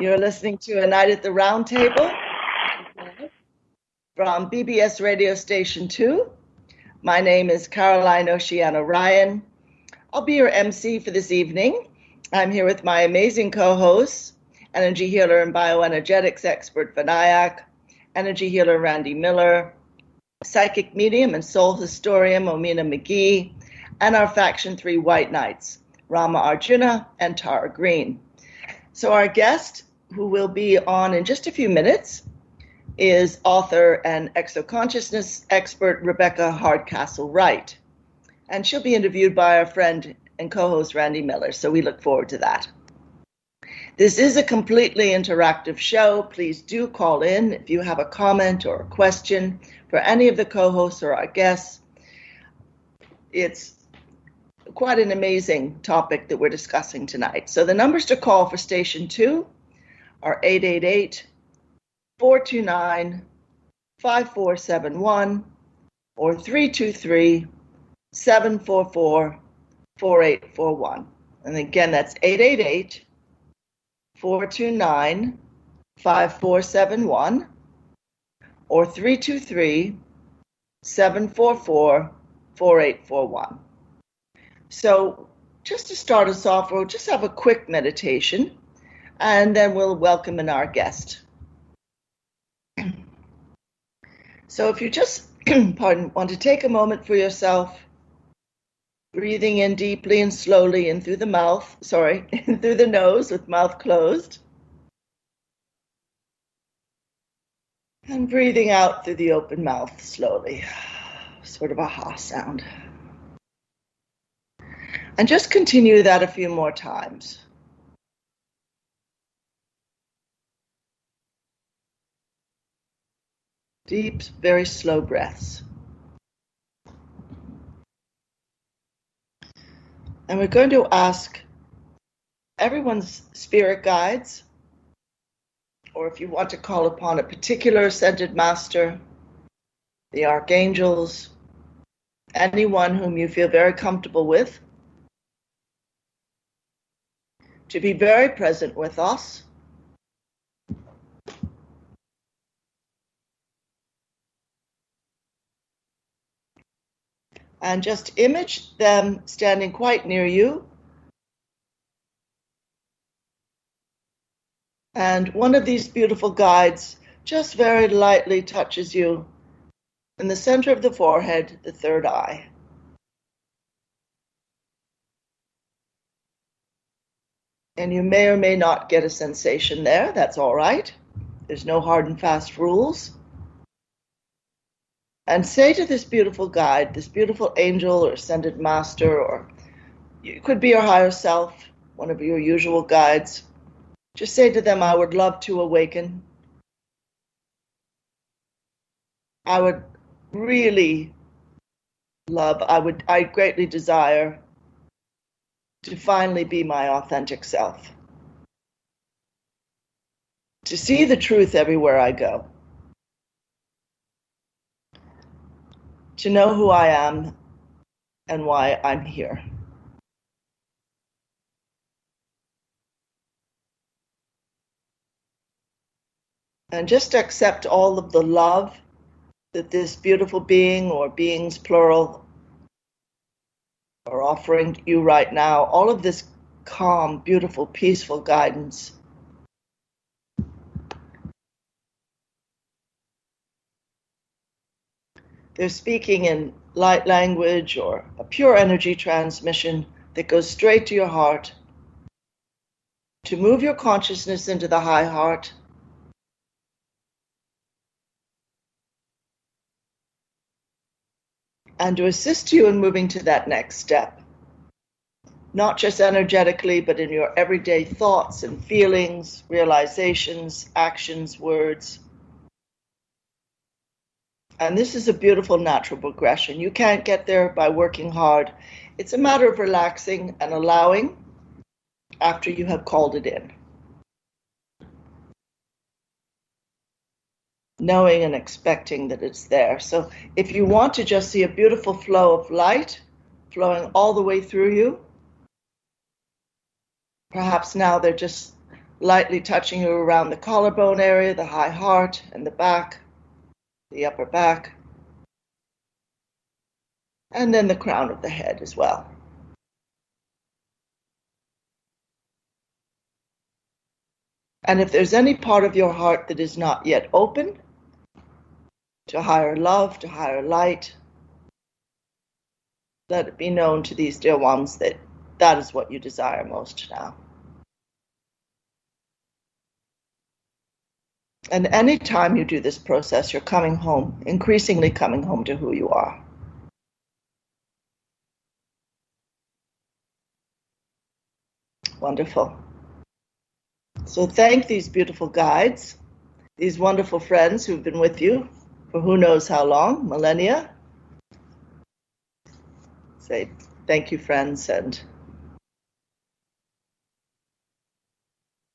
You're listening to A Night at the Roundtable from BBS Radio Station 2. My name is Caroline Oceana Ryan. I'll be your MC for this evening. I'm here with my amazing co hosts, energy healer and bioenergetics expert Vinayak, energy healer Randy Miller, psychic medium and soul historian Omina McGee, and our Faction 3 White Knights, Rama Arjuna and Tara Green. So, our guest, who will be on in just a few minutes, is author and exoconsciousness expert Rebecca Hardcastle Wright. And she'll be interviewed by our friend and co host Randy Miller. So, we look forward to that. This is a completely interactive show. Please do call in if you have a comment or a question for any of the co hosts or our guests. It's quite an amazing topic that we're discussing tonight. So the numbers to call for station two are 888 429 5471 or 323 744 4841. And again, that's 888 429 5471 or 323 744 4841. So, just to start us off, we'll just have a quick meditation and then we'll welcome in our guest. So, if you just, pardon, want to take a moment for yourself, breathing in deeply and slowly in through the mouth, sorry, through the nose with mouth closed. And breathing out through the open mouth slowly, sort of a ha sound. And just continue that a few more times. Deep, very slow breaths. And we're going to ask everyone's spirit guides, or if you want to call upon a particular ascended master, the archangels, anyone whom you feel very comfortable with, to be very present with us. And just image them standing quite near you. And one of these beautiful guides just very lightly touches you in the center of the forehead, the third eye. And you may or may not get a sensation there. That's all right. There's no hard and fast rules. And say to this beautiful guide, this beautiful angel or ascended master, or it could be your higher self, one of your usual guides, just say to them, I would love to awaken. I would really love, I would, I greatly desire to finally be my authentic self. To see the truth everywhere I go. To know who I am and why I'm here. And just accept all of the love that this beautiful being or beings plural are offering you right now all of this calm, beautiful, peaceful guidance. They're speaking in light language or a pure energy transmission that goes straight to your heart. To move your consciousness into the high heart and to assist you in moving to that next step. Not just energetically, but in your everyday thoughts and feelings, realizations, actions, words. And this is a beautiful natural progression. You can't get there by working hard. It's a matter of relaxing and allowing after you have called it in. Knowing and expecting that it's there. So if you want to just see a beautiful flow of light flowing all the way through you, perhaps now they're just lightly touching you around the collarbone area, the high heart, and the back, the upper back, and then the crown of the head as well. And if there's any part of your heart that is not yet open to higher love, to higher light, let it be known to these dear ones that that is what you desire most now. And any time you do this process, you're coming home, increasingly coming home to who you are. Wonderful. So thank these beautiful guides, these wonderful friends who've been with you for who knows how long, millennia. Say thank you, friends, and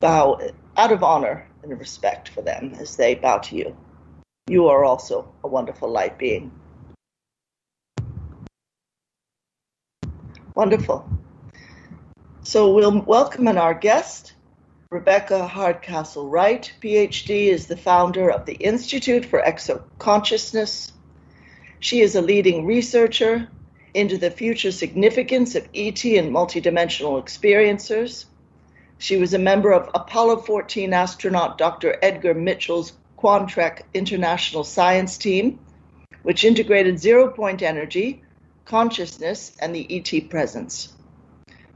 bow out of honor and respect for them as they bow to you. You are also a wonderful light being. Wonderful. So we'll welcome in our guest, Rebecca Hardcastle Wright, PhD, is the founder of the Institute for Exoconsciousness. She is a leading researcher into the future significance of ET and multidimensional experiencers. She was a member of Apollo 14 astronaut Dr. Edgar Mitchell's Quantrek International Science Team, which integrated zero point energy, consciousness, and the ET presence.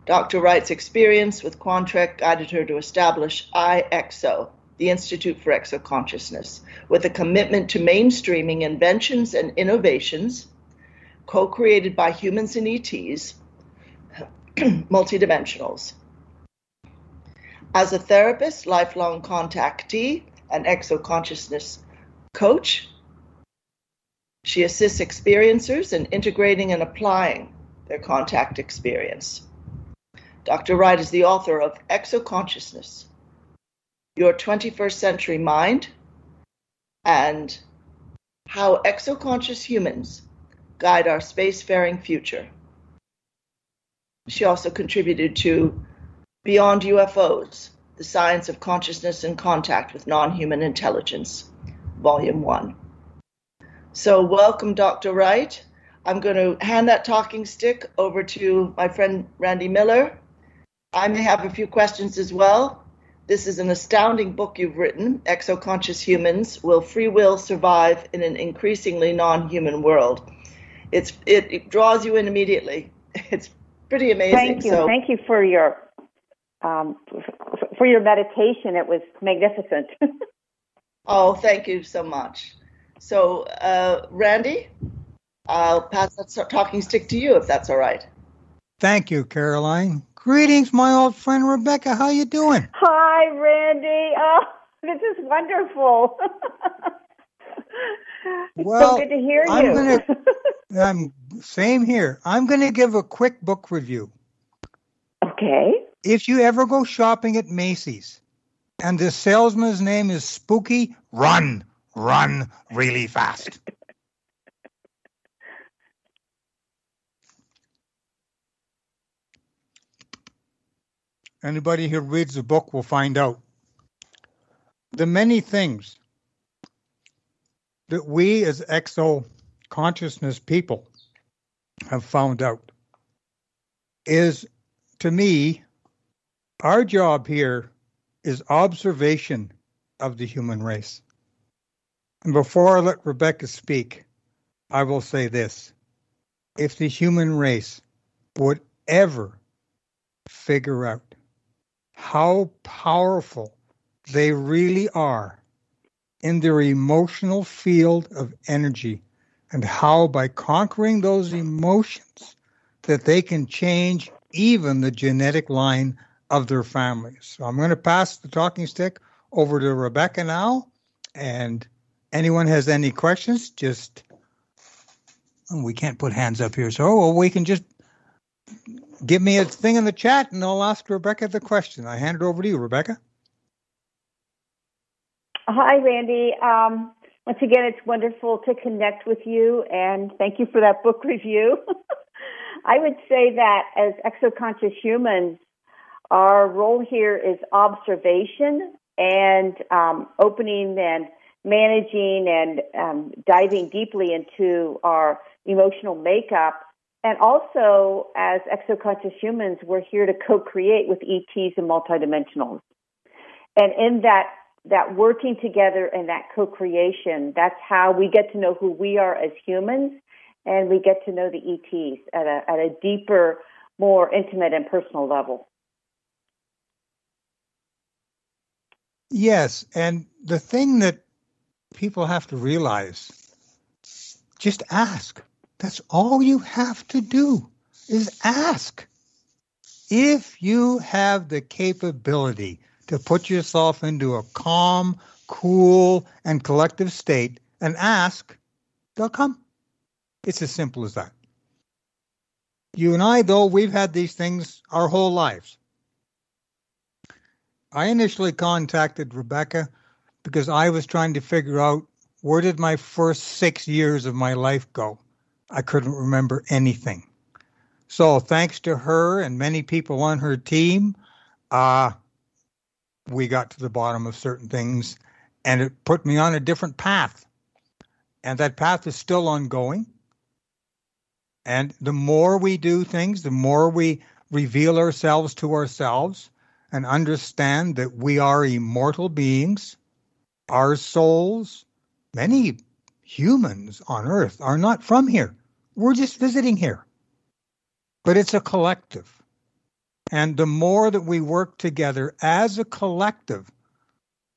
Dr. Wright's experience with Quantrek guided her to establish IXO, the Institute for Exoconsciousness, with a commitment to mainstreaming inventions and innovations co created by humans and ETs, multidimensionals as a therapist, lifelong contactee, and exoconsciousness coach, she assists experiencers in integrating and applying their contact experience. Dr. Wright is the author of Exoconsciousness Your 21st Century Mind and How Exoconscious Humans Guide Our Spacefaring Future. She also contributed to Beyond UFOs The Science of Consciousness and Contact with Non Human Intelligence, Volume 1. So, welcome, Dr. Wright. I'm going to hand that talking stick over to my friend Randy Miller. I may have a few questions as well. This is an astounding book you've written, Exoconscious Humans Will Free Will Survive in an Increasingly Non Human World? It's, it, it, draws you in immediately. It's pretty amazing. Thank you. So, Thank you for your um, for your meditation. It was magnificent. oh, thank you so much. So, uh, Randy, I'll pass that talking stick to you if that's all right. Thank you, Caroline. Greetings, my old friend Rebecca. How you doing? Hi, Randy. Oh, this is wonderful. well, so good to hear I'm you. Gonna, I'm same here. I'm going to give a quick book review. Okay if you ever go shopping at Macy's and the salesman's name is Spooky, run, run really fast. Anybody who reads the book will find out. The many things that we as exo consciousness people have found out is to me our job here is observation of the human race. And before I let Rebecca speak, I will say this. If the human race would ever figure out how powerful they really are in their emotional field of energy and how by conquering those emotions that they can change even the genetic line of their families. So I'm going to pass the talking stick over to Rebecca now. And anyone has any questions, just oh, we can't put hands up here. So well, we can just give me a thing in the chat and I'll ask Rebecca the question. I hand it over to you, Rebecca. Hi, Randy. Um, once again, it's wonderful to connect with you and thank you for that book review. I would say that as exoconscious humans, Our role here is observation and um, opening and managing and um, diving deeply into our emotional makeup. And also, as exoconscious humans, we're here to co-create with ETs and multidimensionals. And in that that working together and that co-creation, that's how we get to know who we are as humans, and we get to know the ETs at a at a deeper, more intimate and personal level. Yes, and the thing that people have to realize just ask. That's all you have to do is ask. If you have the capability to put yourself into a calm, cool, and collective state and ask, they'll come. It's as simple as that. You and I, though, we've had these things our whole lives. I initially contacted Rebecca because I was trying to figure out where did my first six years of my life go. I couldn't remember anything. So thanks to her and many people on her team, uh, we got to the bottom of certain things and it put me on a different path. And that path is still ongoing. And the more we do things, the more we reveal ourselves to ourselves and understand that we are immortal beings, our souls, many humans on earth are not from here. We're just visiting here. But it's a collective. And the more that we work together as a collective,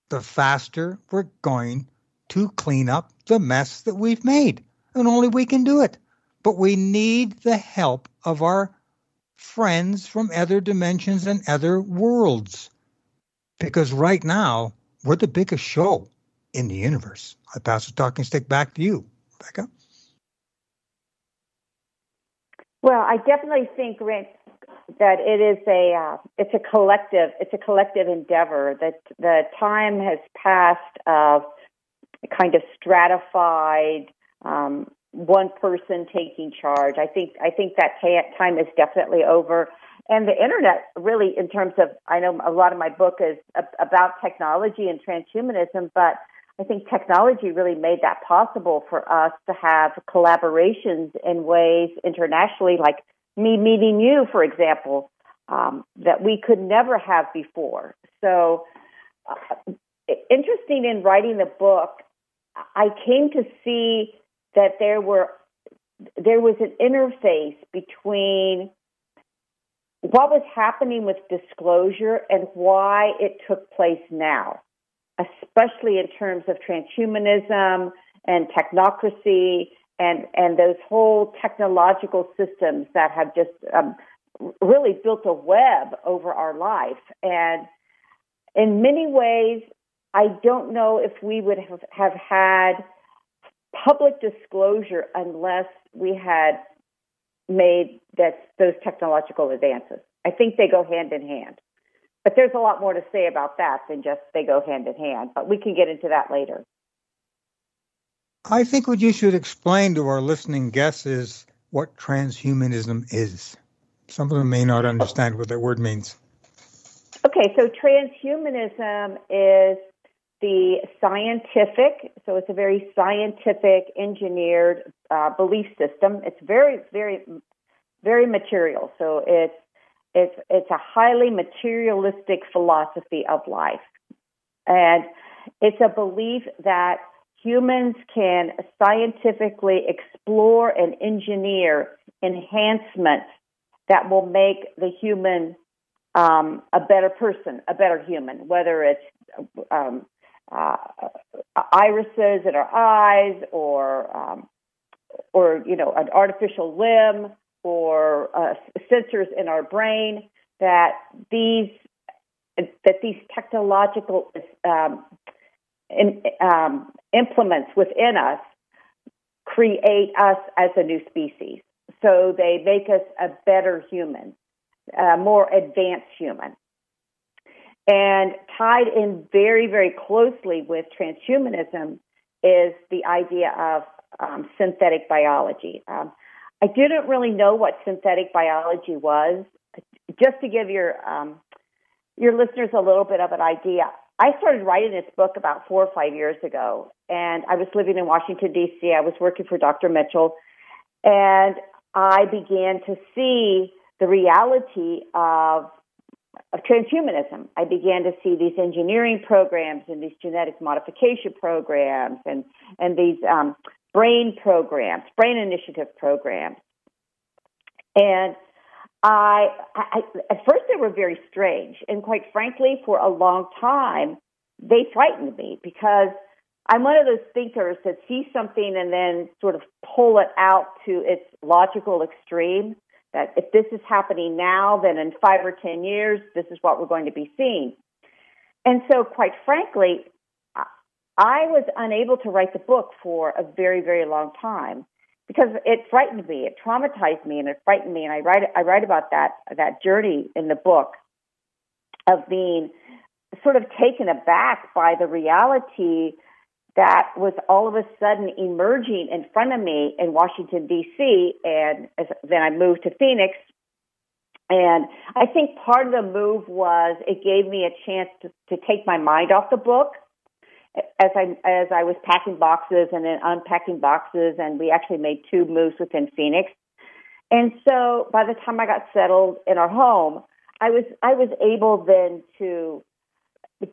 the faster we're going to clean up the mess that we've made. And only we can do it. But we need the help of our friends from other dimensions and other worlds. Because right now, we're the biggest show in the universe. I pass the talking stick back to you, Rebecca. Well, I definitely think, that it is a uh, it's a collective it's a collective endeavor. That the time has passed of kind of stratified um, one person taking charge. I think I think that time is definitely over. And the internet really, in terms of, I know a lot of my book is about technology and transhumanism, but I think technology really made that possible for us to have collaborations in ways internationally, like me meeting you, for example, um, that we could never have before. So, uh, interesting in writing the book, I came to see that there were there was an interface between what was happening with disclosure and why it took place now, especially in terms of transhumanism and technocracy and and those whole technological systems that have just um, really built a web over our life. And in many ways, I don't know if we would have, have had public disclosure unless we had made that those technological advances. I think they go hand in hand. But there's a lot more to say about that than just they go hand in hand. But we can get into that later. I think what you should explain to our listening guests is what transhumanism is. Some of them may not understand what that word means. Okay, so transhumanism is the scientific, so it's a very scientific, engineered uh, belief system. It's very, very, very material. So it's it's it's a highly materialistic philosophy of life, and it's a belief that humans can scientifically explore and engineer enhancements that will make the human um, a better person, a better human, whether it's um, uh, irises in our eyes or um, or you know an artificial limb or uh, sensors in our brain that these that these technological um, in, um, implements within us create us as a new species. So they make us a better human, a more advanced human. And tied in very, very closely with transhumanism is the idea of um, synthetic biology. Um, I didn't really know what synthetic biology was. Just to give your um, your listeners a little bit of an idea. I started writing this book about four or five years ago, and I was living in Washington, D.C. I was working for Dr. Mitchell, and I began to see the reality of of transhumanism. I began to see these engineering programs and these genetic modification programs and and these um, brain programs, brain initiative programs, and I, I at first they were very strange, and quite frankly, for a long time, they frightened me because I'm one of those thinkers that see something and then sort of pull it out to its logical extreme. That if this is happening now, then in five or ten years, this is what we're going to be seeing. And so, quite frankly, I was unable to write the book for a very, very long time because it frightened me, it traumatized me, and it frightened me. And I write I write about that that journey in the book of being sort of taken aback by the reality that was all of a sudden emerging in front of me in Washington D.C. And as, then I moved to Phoenix. And I think part of the move was it gave me a chance to, to take my mind off the book as I as I was packing boxes and then unpacking boxes, and we actually made two moves within Phoenix. And so by the time I got settled in our home, I was I was able then to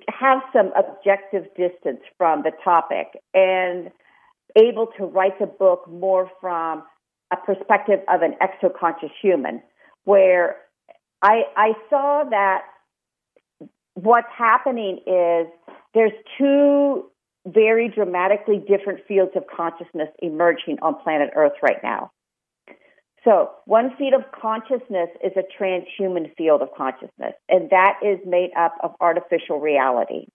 have some objective distance from the topic and able to write the book more from a perspective of an exoconscious human, where I I saw that what's happening is there's two very dramatically different fields of consciousness emerging on planet Earth right now. So, one field of consciousness is a transhuman field of consciousness, and that is made up of artificial reality.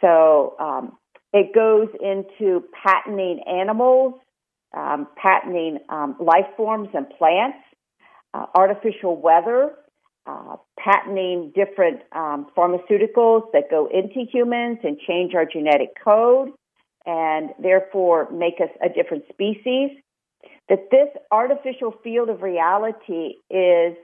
So, um, it goes into patenting animals, um, patenting um, life forms and plants, uh, artificial weather, uh, patenting different um, pharmaceuticals that go into humans and change our genetic code and therefore make us a different species. That this artificial field of reality is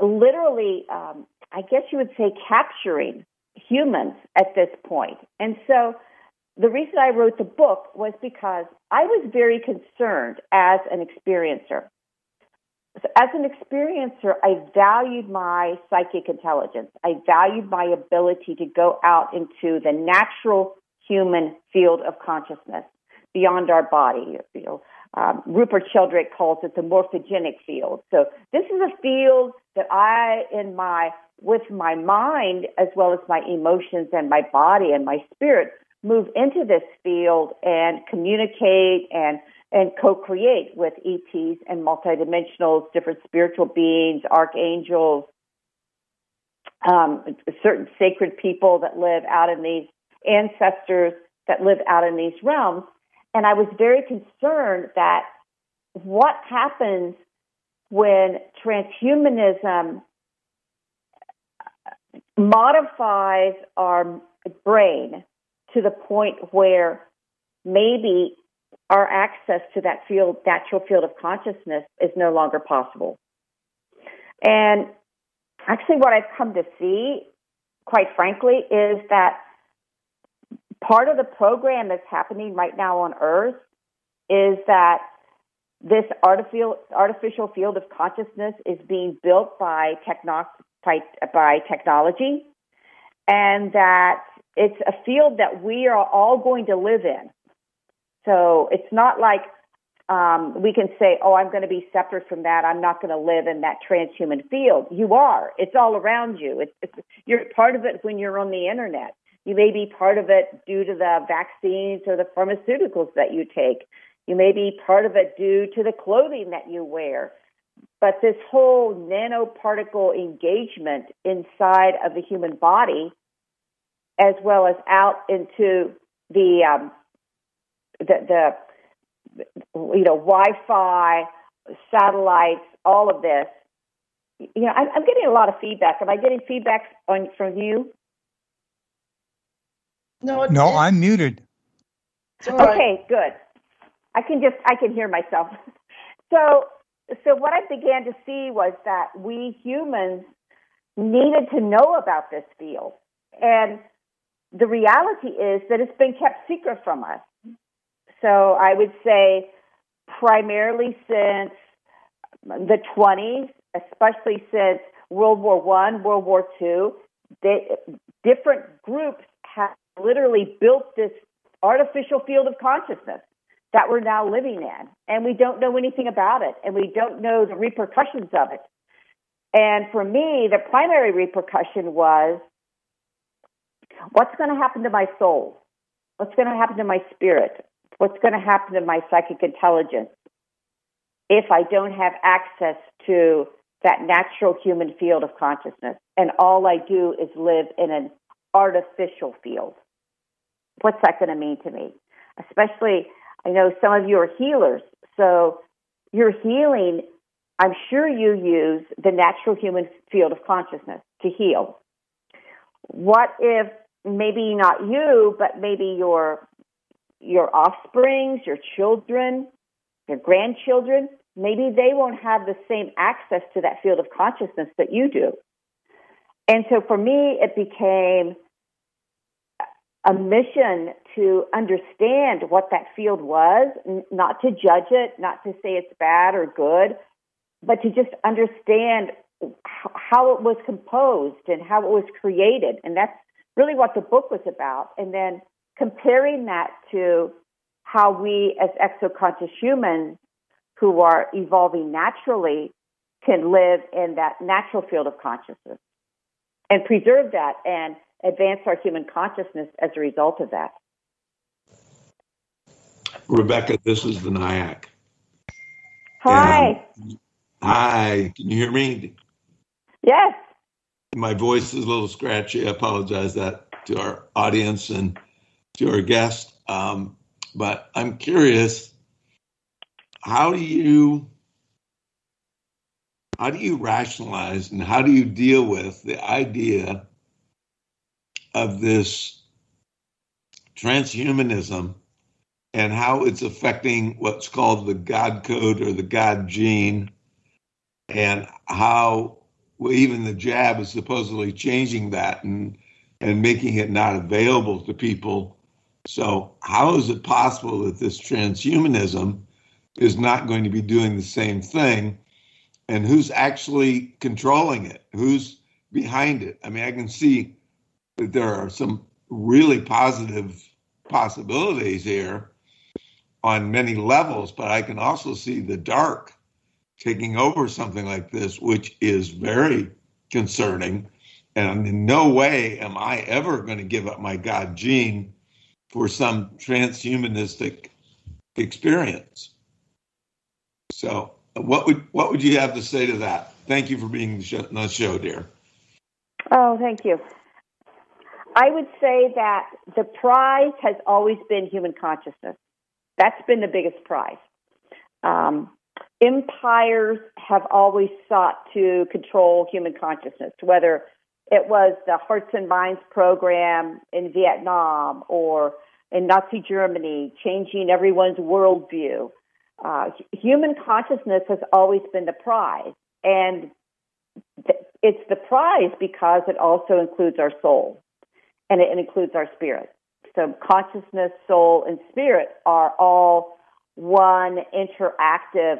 literally, um, I guess you would say, capturing humans at this point. And so the reason I wrote the book was because I was very concerned as an experiencer so as an experiencer, I valued my psychic intelligence. I valued my ability to go out into the natural human field of consciousness beyond our body. You know, um, Rupert Sheldrake calls it the morphogenic field. So this is a field that I, in my with my mind as well as my emotions and my body and my spirit, move into this field and communicate and and co-create with ETs and multidimensionals, different spiritual beings, archangels, um, certain sacred people that live out in these ancestors that live out in these realms. And I was very concerned that what happens when transhumanism modifies our brain to the point where maybe our access to that field, natural field of consciousness is no longer possible. And actually, what I've come to see, quite frankly, is that part of the program that's happening right now on Earth is that this artificial field of consciousness is being built by techno- by, by technology, and that it's a field that we are all going to live in. So it's not like um, we can say, oh, I'm going to be separate from that. I'm not going to live in that transhuman field. You are. It's all around you. It's, it's, you're part of it when you're on the internet. You may be part of it due to the vaccines or the pharmaceuticals that you take. You may be part of it due to the clothing that you wear. But this whole nanoparticle engagement inside of the human body, as well as out into the um, the, the you know Wi-Fi, satellites, all of this. You know, I'm, I'm getting a lot of feedback. Am I getting feedback on from you? No, no, I'm muted. Okay, good. I can just I can hear myself. So so what I began to see was that we humans needed to know about this field. And the reality is that it's been kept secret from us. So I would say primarily since the 20s, especially since World War One, World War Two, different groups have literally built this artificial field of consciousness that we're now living in, and we don't know anything about it, and we don't know the repercussions of it. And for me, the primary repercussion was what's going to happen to my soul? What's going to happen to my spirit? What's going to happen to my psychic intelligence if I don't have access to that natural human field of consciousness and all I do is live in an artificial field? What's that going to mean to me? Especially, I know some of you are healers, so you're healing. I'm sure you use the natural human field of consciousness to heal. What if maybe not you, but maybe your your offsprings, your children, your grandchildren, maybe they won't have the same access to that field of consciousness that you do. And so for me, it became a mission to understand what that field was, not to judge it, not to say it's bad or good, but to just understand how it was composed and how it was created. And that's really what the book was about. And then comparing that to how we as exoconscious humans who are evolving naturally can live in that natural field of consciousness and preserve that and advance our human consciousness as a result of that. Rebecca, this is Vinayak. Hi. And, hi. Can you hear me? Yes. My voice is a little scratchy. I apologize that to our audience and to our guest. Um, but I'm curious, how do you how do you rationalize and how do you deal with the idea of this transhumanism and how it's affecting what's called the God code or the God gene, and how well, even the jab is supposedly changing that and and making it not available to people. So, how is it possible that this transhumanism is not going to be doing the same thing? And who's actually controlling it? Who's behind it? I mean, I can see that there are some really positive possibilities here on many levels, but I can also see the dark taking over something like this, which is very concerning. And in no way am I ever going to give up my God gene for some transhumanistic experience. So, what would what would you have to say to that? Thank you for being on the show, dear. Oh, thank you. I would say that the prize has always been human consciousness. That's been the biggest prize. Um, empires have always sought to control human consciousness, whether it was the Hearts and Minds program in Vietnam or in Nazi Germany, changing everyone's worldview. Uh, human consciousness has always been the prize. And th- it's the prize because it also includes our soul and it includes our spirit. So consciousness, soul, and spirit are all one interactive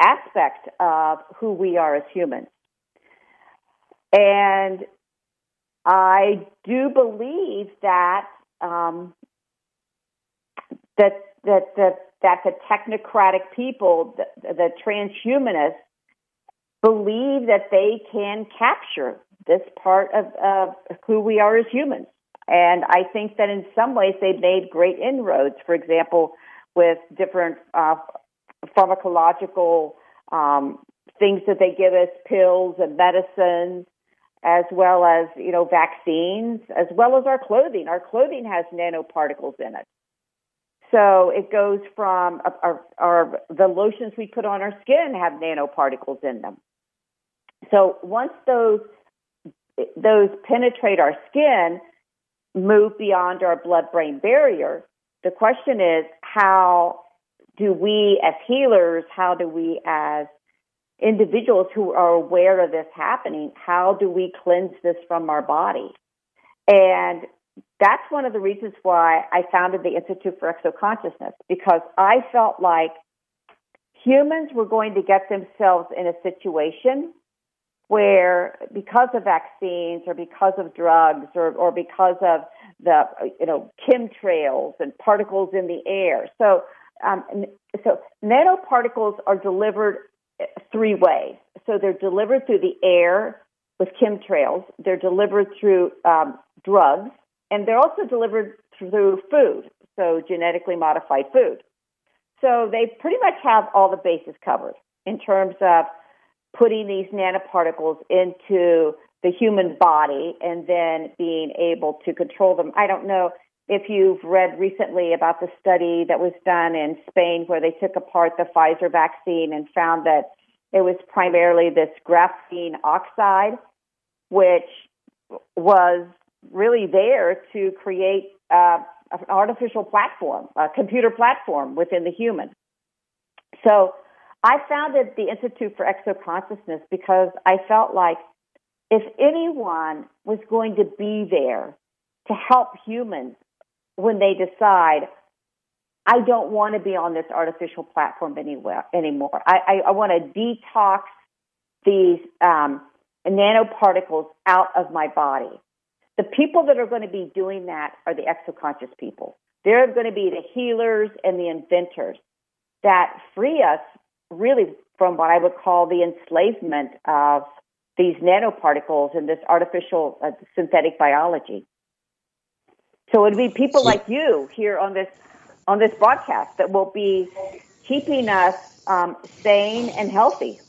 aspect of who we are as humans. And I do believe that um, that that that that the technocratic people, the, the transhumanists, believe that they can capture this part of, of who we are as humans. And I think that in some ways they've made great inroads. For example, with different uh, pharmacological um, things that they give us, pills and medicines, as well as you know vaccines, as well as our clothing. Our clothing has nanoparticles in it. So it goes from our, our, our, the lotions we put on our skin have nanoparticles in them. So once those those penetrate our skin, move beyond our blood-brain barrier, the question is how do we as healers, how do we as individuals who are aware of this happening, how do we cleanse this from our body? And that's one of the reasons why I founded the Institute for Exoconsciousness because I felt like humans were going to get themselves in a situation where because of vaccines or because of drugs or, or because of the you know chemtrails and particles in the air so um, so nanoparticles are delivered three ways. So they're delivered through the air with chemtrails. They're delivered through um, drugs and they're also delivered through food so genetically modified food. So they pretty much have all the bases covered in terms of putting these nanoparticles into the human body and then being able to control them. I don't know if you've read recently about the study that was done in Spain where they took apart the Pfizer vaccine and found that it was primarily this graphene oxide, which was really there to create uh, an artificial platform, a computer platform within the human. So I founded the Institute for Exoconsciousness because I felt like if anyone was going to be there to help humans when they decide, I don't want to be on this artificial platform anywhere, anymore. I, I, I want to detox these um, nanoparticles out of my body. The people that are going to be doing that are the exoconscious people. They're going to be the healers and the inventors that free us really from what I would call the enslavement of these nanoparticles and this artificial uh, synthetic biology. So it'd be people like you here on this on this broadcast that will be keeping us um, sane and healthy.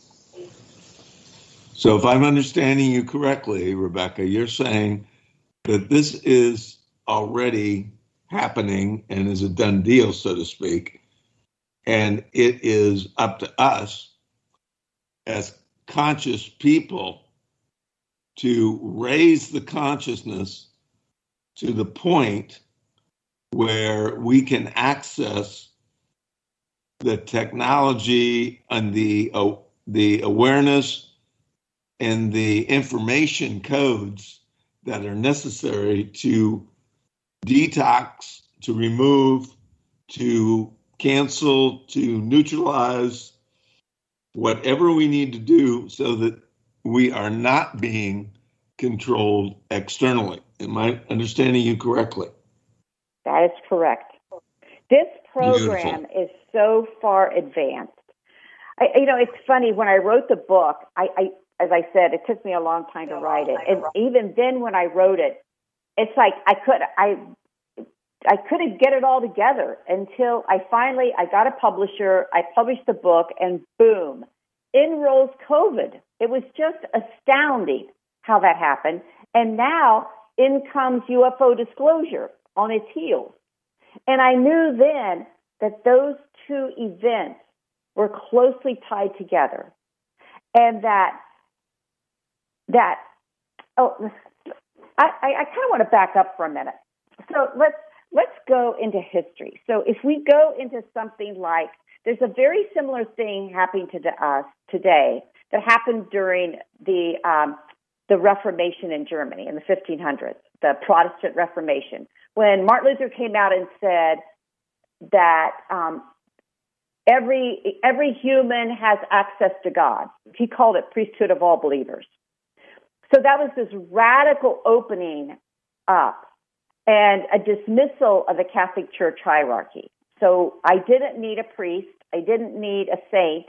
So, if I'm understanding you correctly, Rebecca, you're saying that this is already happening and is a done deal, so to speak. And it is up to us as conscious people to raise the consciousness to the point where we can access the technology and the uh, the awareness and the information codes that are necessary to detox, to remove, to cancel, to neutralize, whatever we need to do so that we are not being controlled externally. Am I understanding you correctly? That is correct. This program Beautiful. is so far advanced. I, you know, it's funny when I wrote the book. I, I, as I said, it took me a long time to write it, and even then, when I wrote it, it's like I could I I couldn't get it all together until I finally I got a publisher, I published the book, and boom, in rolls COVID. It was just astounding how that happened. And now in comes UFO disclosure on its heels. And I knew then that those two events were closely tied together. And that that oh I, I, kind of want to back up for a minute. So let's let's go into history. So if we go into something like there's a very similar thing happening to us today that happened during the um, the Reformation in Germany in the 1500s, the Protestant Reformation, when Martin Luther came out and said that um, every every human has access to God. He called it priesthood of all believers. So that was this radical opening up and a dismissal of the Catholic Church hierarchy. So I didn't need a priest. I didn't need a saint.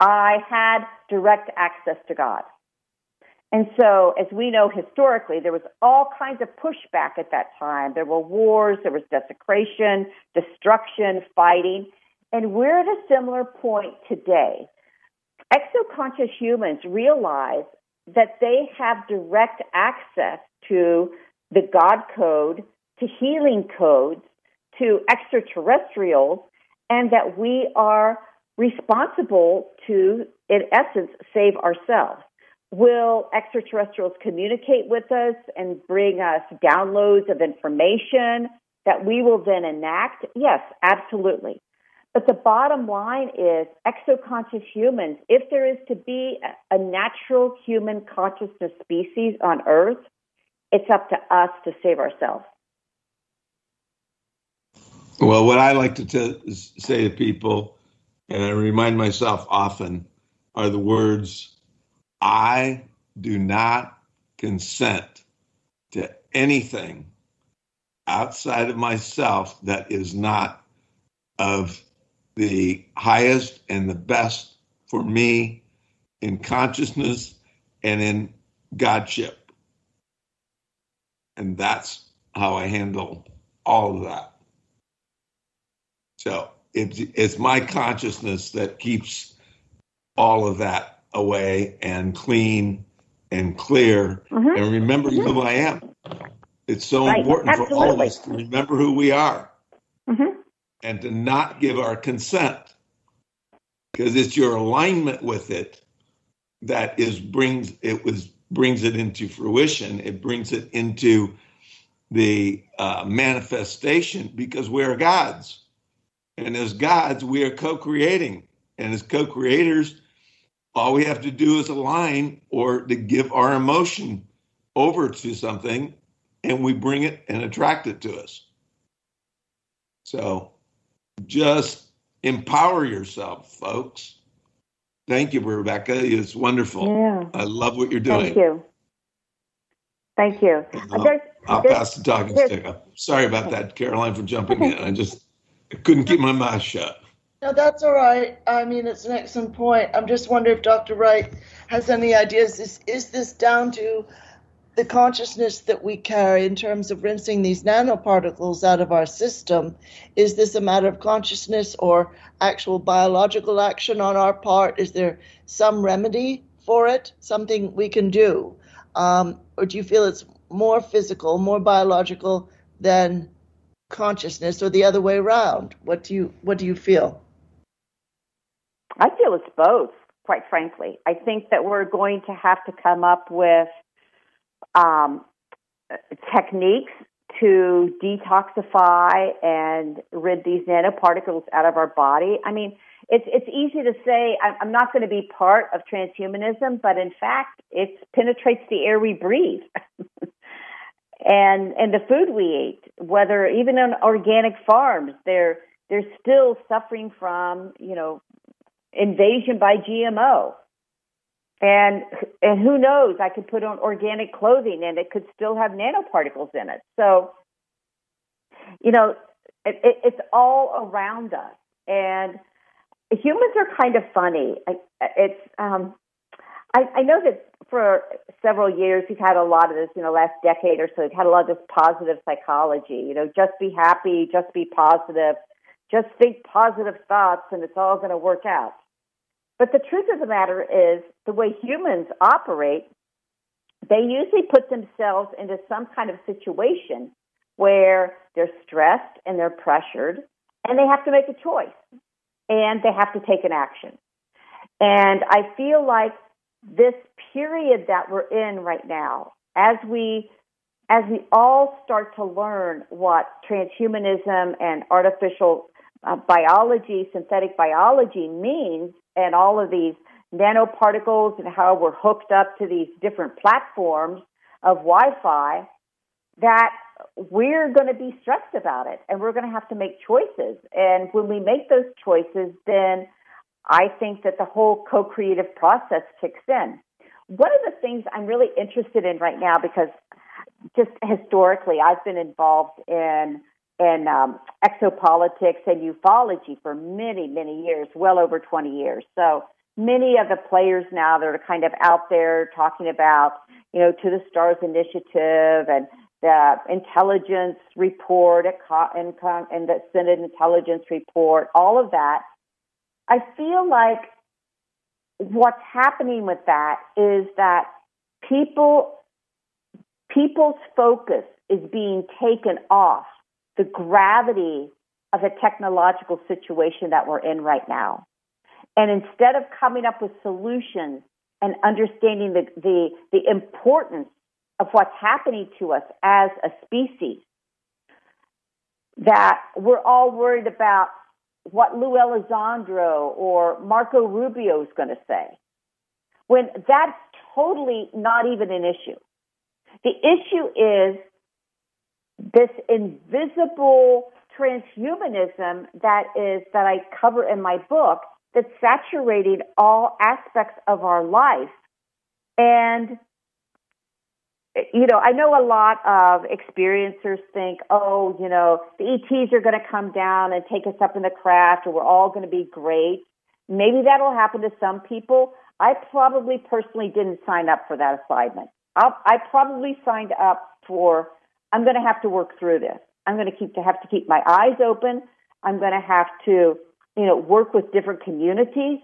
I had direct access to God. And so, as we know historically, there was all kinds of pushback at that time. There were wars, there was desecration, destruction, fighting. And we're at a similar point today. Exoconscious humans realize that they have direct access to the God code, to healing codes, to extraterrestrials, and that we are responsible to, in essence, save ourselves. Will extraterrestrials communicate with us and bring us downloads of information that we will then enact? Yes, absolutely. But the bottom line is exoconscious humans, if there is to be a natural human consciousness species on Earth, it's up to us to save ourselves. Well, what I like to t- say to people, and I remind myself often, are the words I do not consent to anything outside of myself that is not of the highest and the best for me in consciousness and in Godship. And that's how I handle all of that. So it's, it's my consciousness that keeps all of that away and clean and clear mm-hmm. and remember mm-hmm. who I am. It's so right. important Absolutely. for all of us to remember who we are. Mm-hmm and to not give our consent because it's your alignment with it that is brings it was brings it into fruition it brings it into the uh, manifestation because we're gods and as gods we are co-creating and as co-creators all we have to do is align or to give our emotion over to something and we bring it and attract it to us so just empower yourself, folks. Thank you, Rebecca. It's wonderful. Yeah. I love what you're doing. Thank you. Thank you. I'll, there's, I'll there's, pass the talking stick. Sorry about that, Caroline, for jumping in. I just I couldn't keep my mouth shut. No, that's all right. I mean, it's an excellent point. I'm just wondering if Dr. Wright has any ideas. Is, is this down to the consciousness that we carry in terms of rinsing these nanoparticles out of our system, is this a matter of consciousness or actual biological action on our part? Is there some remedy for it, something we can do? Um, or do you feel it's more physical, more biological than consciousness, or the other way around? What do you What do you feel? I feel it's both. Quite frankly, I think that we're going to have to come up with um, techniques to detoxify and rid these nanoparticles out of our body. I mean, it's it's easy to say I'm not going to be part of transhumanism, but in fact, it penetrates the air we breathe. and and the food we eat, whether even on organic farms, they're they're still suffering from you know invasion by GMO. And and who knows? I could put on organic clothing and it could still have nanoparticles in it. So, you know, it, it, it's all around us. And humans are kind of funny. It's um, I, I know that for several years we've had a lot of this. You know, last decade or so, we've had a lot of this positive psychology. You know, just be happy, just be positive, just think positive thoughts, and it's all going to work out. But the truth of the matter is, the way humans operate, they usually put themselves into some kind of situation where they're stressed and they're pressured and they have to make a choice and they have to take an action. And I feel like this period that we're in right now, as we as we all start to learn what transhumanism and artificial uh, biology, synthetic biology means, and all of these nanoparticles and how we're hooked up to these different platforms of Wi-Fi that we're going to be stressed about it and we're going to have to make choices. And when we make those choices, then I think that the whole co-creative process kicks in. One of the things I'm really interested in right now, because just historically, I've been involved in in um, exopolitics and ufology for many, many years, well over 20 years. So many of the players now that are kind of out there talking about, you know, to the stars initiative and the intelligence report and, and the Senate intelligence report, all of that. I feel like what's happening with that is that people people's focus is being taken off the gravity of the technological situation that we're in right now. And instead of coming up with solutions and understanding the, the, the importance of what's happening to us as a species, that we're all worried about what Lou Elizondo or Marco Rubio is going to say. When that's totally not even an issue. The issue is this invisible transhumanism that is that I cover in my book that's saturating all aspects of our life. And you know, I know a lot of experiencers think, oh, you know, the ETs are going to come down and take us up in the craft, or we're all going to be great. Maybe that'll happen to some people. I probably personally didn't sign up for that assignment. I'll, I probably signed up for. I'm going to have to work through this. I'm going to keep to have to keep my eyes open. I'm going to have to, you know, work with different communities.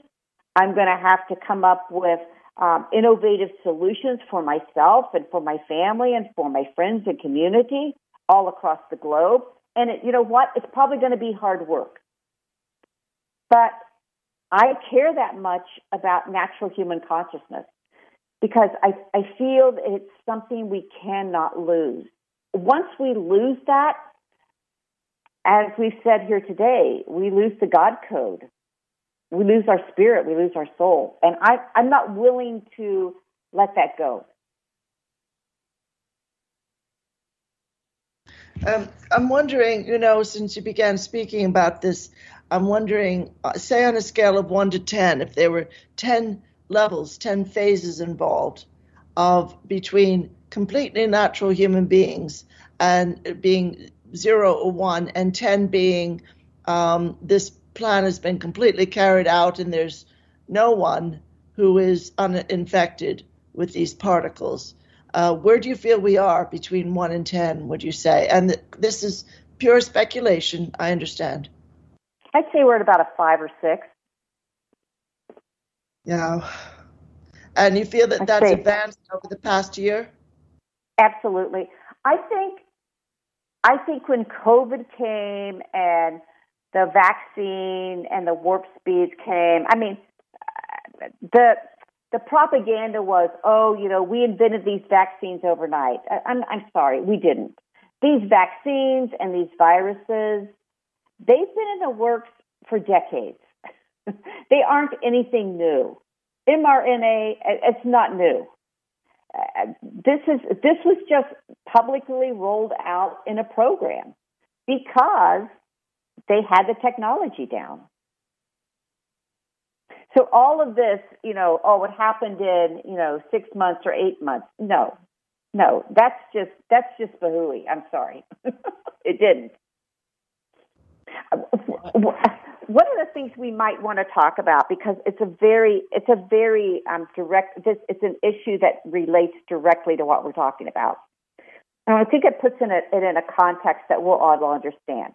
I'm going to have to come up with um, innovative solutions for myself and for my family and for my friends and community all across the globe. And it, you know what? It's probably going to be hard work. But I care that much about natural human consciousness because I, I feel that it's something we cannot lose. Once we lose that, as we've said here today, we lose the God code we lose our spirit, we lose our soul. And I, I'm not willing to let that go. Um, I'm wondering, you know, since you began speaking about this, I'm wondering, uh, say on a scale of one to 10, if there were 10 levels, 10 phases involved of between completely natural human beings and being zero or one, and 10 being um, this plan has been completely carried out and there's no one who is uninfected with these particles. Uh, where do you feel we are between 1 and 10, would you say? And th- this is pure speculation, I understand. I'd say we're at about a 5 or 6. Yeah. And you feel that I'd that's advanced over the past year? Absolutely. I think I think when COVID came and the vaccine and the warp speeds came. I mean, the the propaganda was, oh, you know, we invented these vaccines overnight. I, I'm I'm sorry, we didn't. These vaccines and these viruses, they've been in the works for decades. they aren't anything new. mRNA, it's not new. Uh, this is this was just publicly rolled out in a program because they had the technology down. So all of this, you know, oh, what happened in, you know, six months or eight months? No, no, that's just that's just bahooey. I'm sorry, it didn't. One of the things we might want to talk about because it's a very it's a very um, direct this it's an issue that relates directly to what we're talking about, and I think it puts in it in a context that we'll all understand.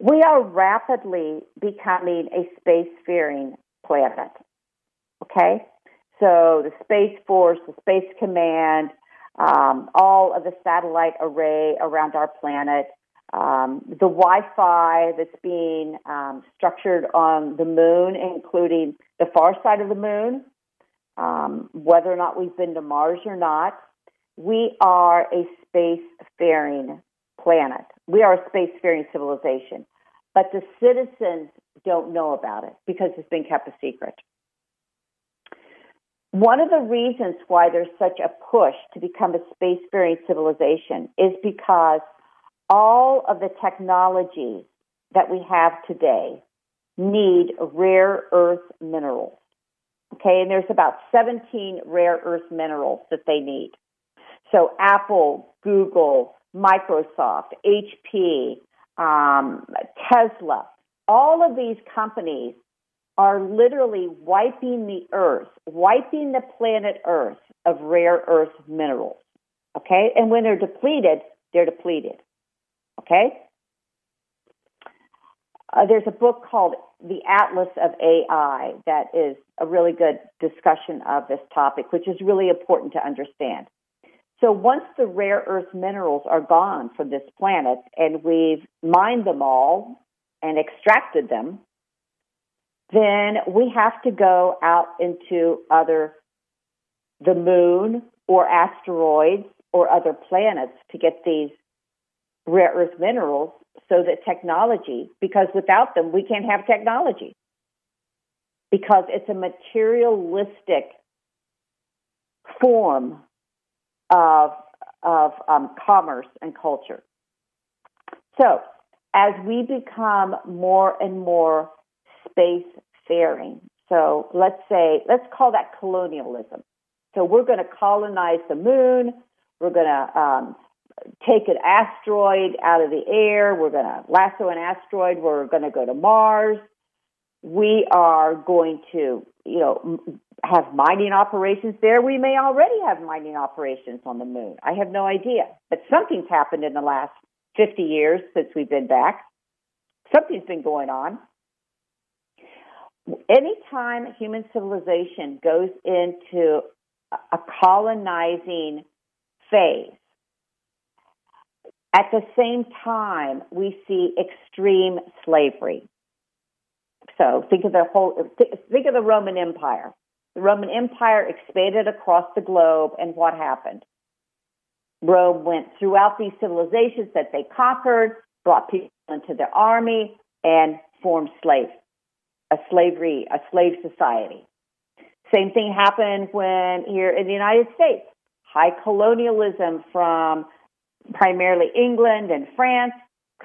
We are rapidly becoming a spacefaring planet. Okay? So the Space Force, the Space Command, um, all of the satellite array around our planet, um, the Wi Fi that's being um, structured on the moon, including the far side of the moon, um, whether or not we've been to Mars or not. We are a space-faring planet. We are a space-faring civilization but the citizens don't know about it because it's been kept a secret. One of the reasons why there's such a push to become a space-faring civilization is because all of the technologies that we have today need rare earth minerals. Okay, and there's about 17 rare earth minerals that they need. So Apple, Google, Microsoft, HP, um, Tesla, all of these companies are literally wiping the earth, wiping the planet Earth of rare earth minerals. Okay? And when they're depleted, they're depleted. Okay? Uh, there's a book called The Atlas of AI that is a really good discussion of this topic, which is really important to understand. So once the rare earth minerals are gone from this planet and we've mined them all and extracted them, then we have to go out into other, the moon or asteroids or other planets to get these rare earth minerals so that technology, because without them, we can't have technology. Because it's a materialistic form of, of um, commerce and culture. So, as we become more and more space faring, so let's say, let's call that colonialism. So, we're going to colonize the moon, we're going to um, take an asteroid out of the air, we're going to lasso an asteroid, we're going to go to Mars. We are going to, you know, have mining operations there. We may already have mining operations on the moon. I have no idea. But something's happened in the last 50 years since we've been back. Something's been going on. Anytime human civilization goes into a colonizing phase, at the same time, we see extreme slavery. So think of the whole, think of the Roman Empire. The Roman Empire expanded across the globe, and what happened? Rome went throughout these civilizations that they conquered, brought people into their army, and formed slaves, a slavery, a slave society. Same thing happened when here in the United States, high colonialism from primarily England and France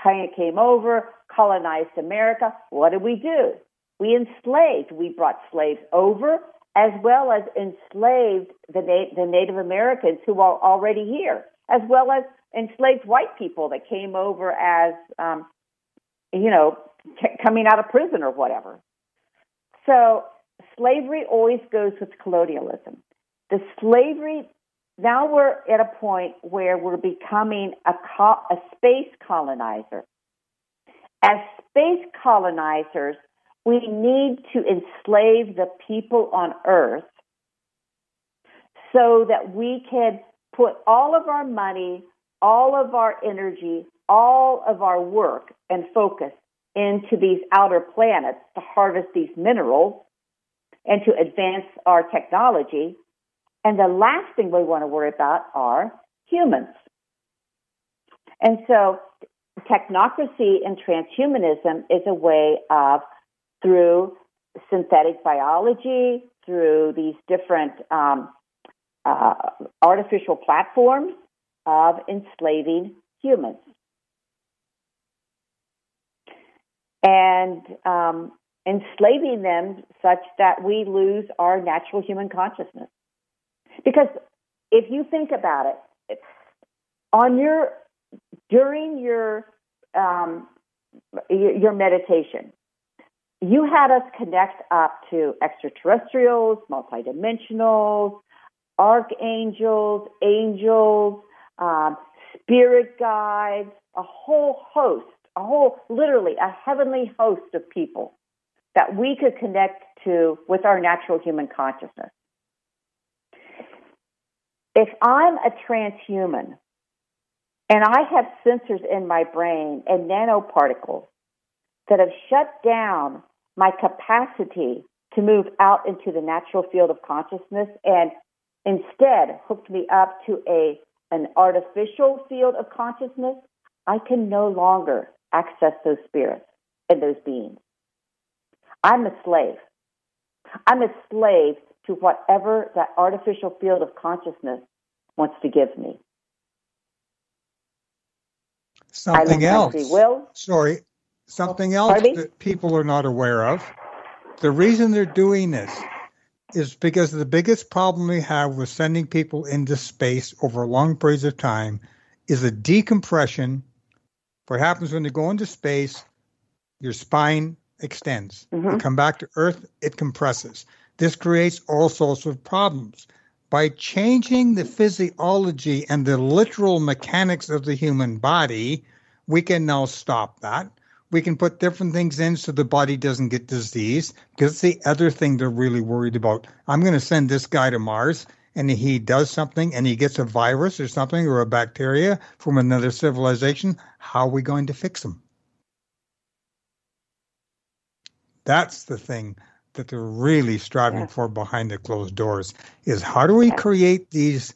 kind of came over, colonized America. What did we do? We enslaved. We brought slaves over as well as enslaved the, Na- the Native Americans who are already here, as well as enslaved white people that came over as, um, you know, t- coming out of prison or whatever. So slavery always goes with colonialism. The slavery, now we're at a point where we're becoming a, co- a space colonizer. As space colonizers, we need to enslave the people on earth so that we can put all of our money, all of our energy, all of our work and focus into these outer planets to harvest these minerals and to advance our technology. And the last thing we want to worry about are humans. And so technocracy and transhumanism is a way of through synthetic biology, through these different um, uh, artificial platforms of enslaving humans. And um, enslaving them such that we lose our natural human consciousness. Because if you think about it, on your during your um, your meditation, you had us connect up to extraterrestrials, multidimensionals, archangels, angels, um, spirit guides, a whole host, a whole, literally, a heavenly host of people that we could connect to with our natural human consciousness. If I'm a transhuman and I have sensors in my brain and nanoparticles that have shut down my capacity to move out into the natural field of consciousness and instead hooked me up to a an artificial field of consciousness, I can no longer access those spirits and those beings. I'm a slave. I'm a slave to whatever that artificial field of consciousness wants to give me. Something else. Will. Sorry, Something else that people are not aware of. The reason they're doing this is because the biggest problem we have with sending people into space over long periods of time is a decompression. What happens when you go into space, your spine extends. Mm-hmm. You come back to Earth, it compresses. This creates all sorts of problems. By changing the physiology and the literal mechanics of the human body, we can now stop that we can put different things in so the body doesn't get disease because the other thing they're really worried about. I'm going to send this guy to Mars and he does something and he gets a virus or something or a bacteria from another civilization. How are we going to fix him? That's the thing that they're really striving yeah. for behind the closed doors is how do we create these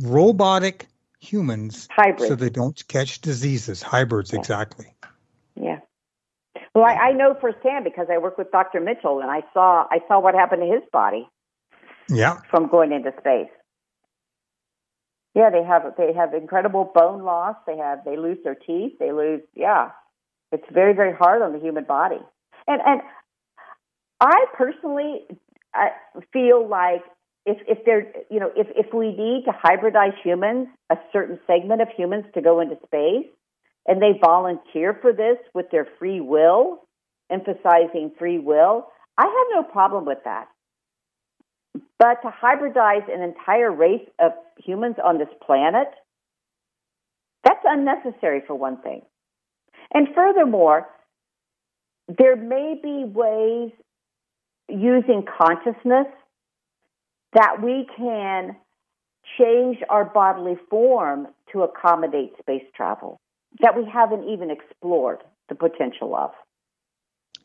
robotic humans hybrids. so they don't catch diseases. Hybrids, yeah. exactly. Yeah. Well, I, I know firsthand because I work with Dr. Mitchell, and I saw I saw what happened to his body. Yeah. From going into space. Yeah, they have they have incredible bone loss. They have they lose their teeth. They lose yeah. It's very very hard on the human body. And and I personally feel like if if there you know if if we need to hybridize humans, a certain segment of humans to go into space, and they volunteer for this with their free will, emphasizing free will, I have no problem with that. But to hybridize an entire race of humans on this planet, that's unnecessary for one thing. And furthermore, there may be ways using consciousness that we can change our bodily form to accommodate space travel that we haven't even explored the potential of.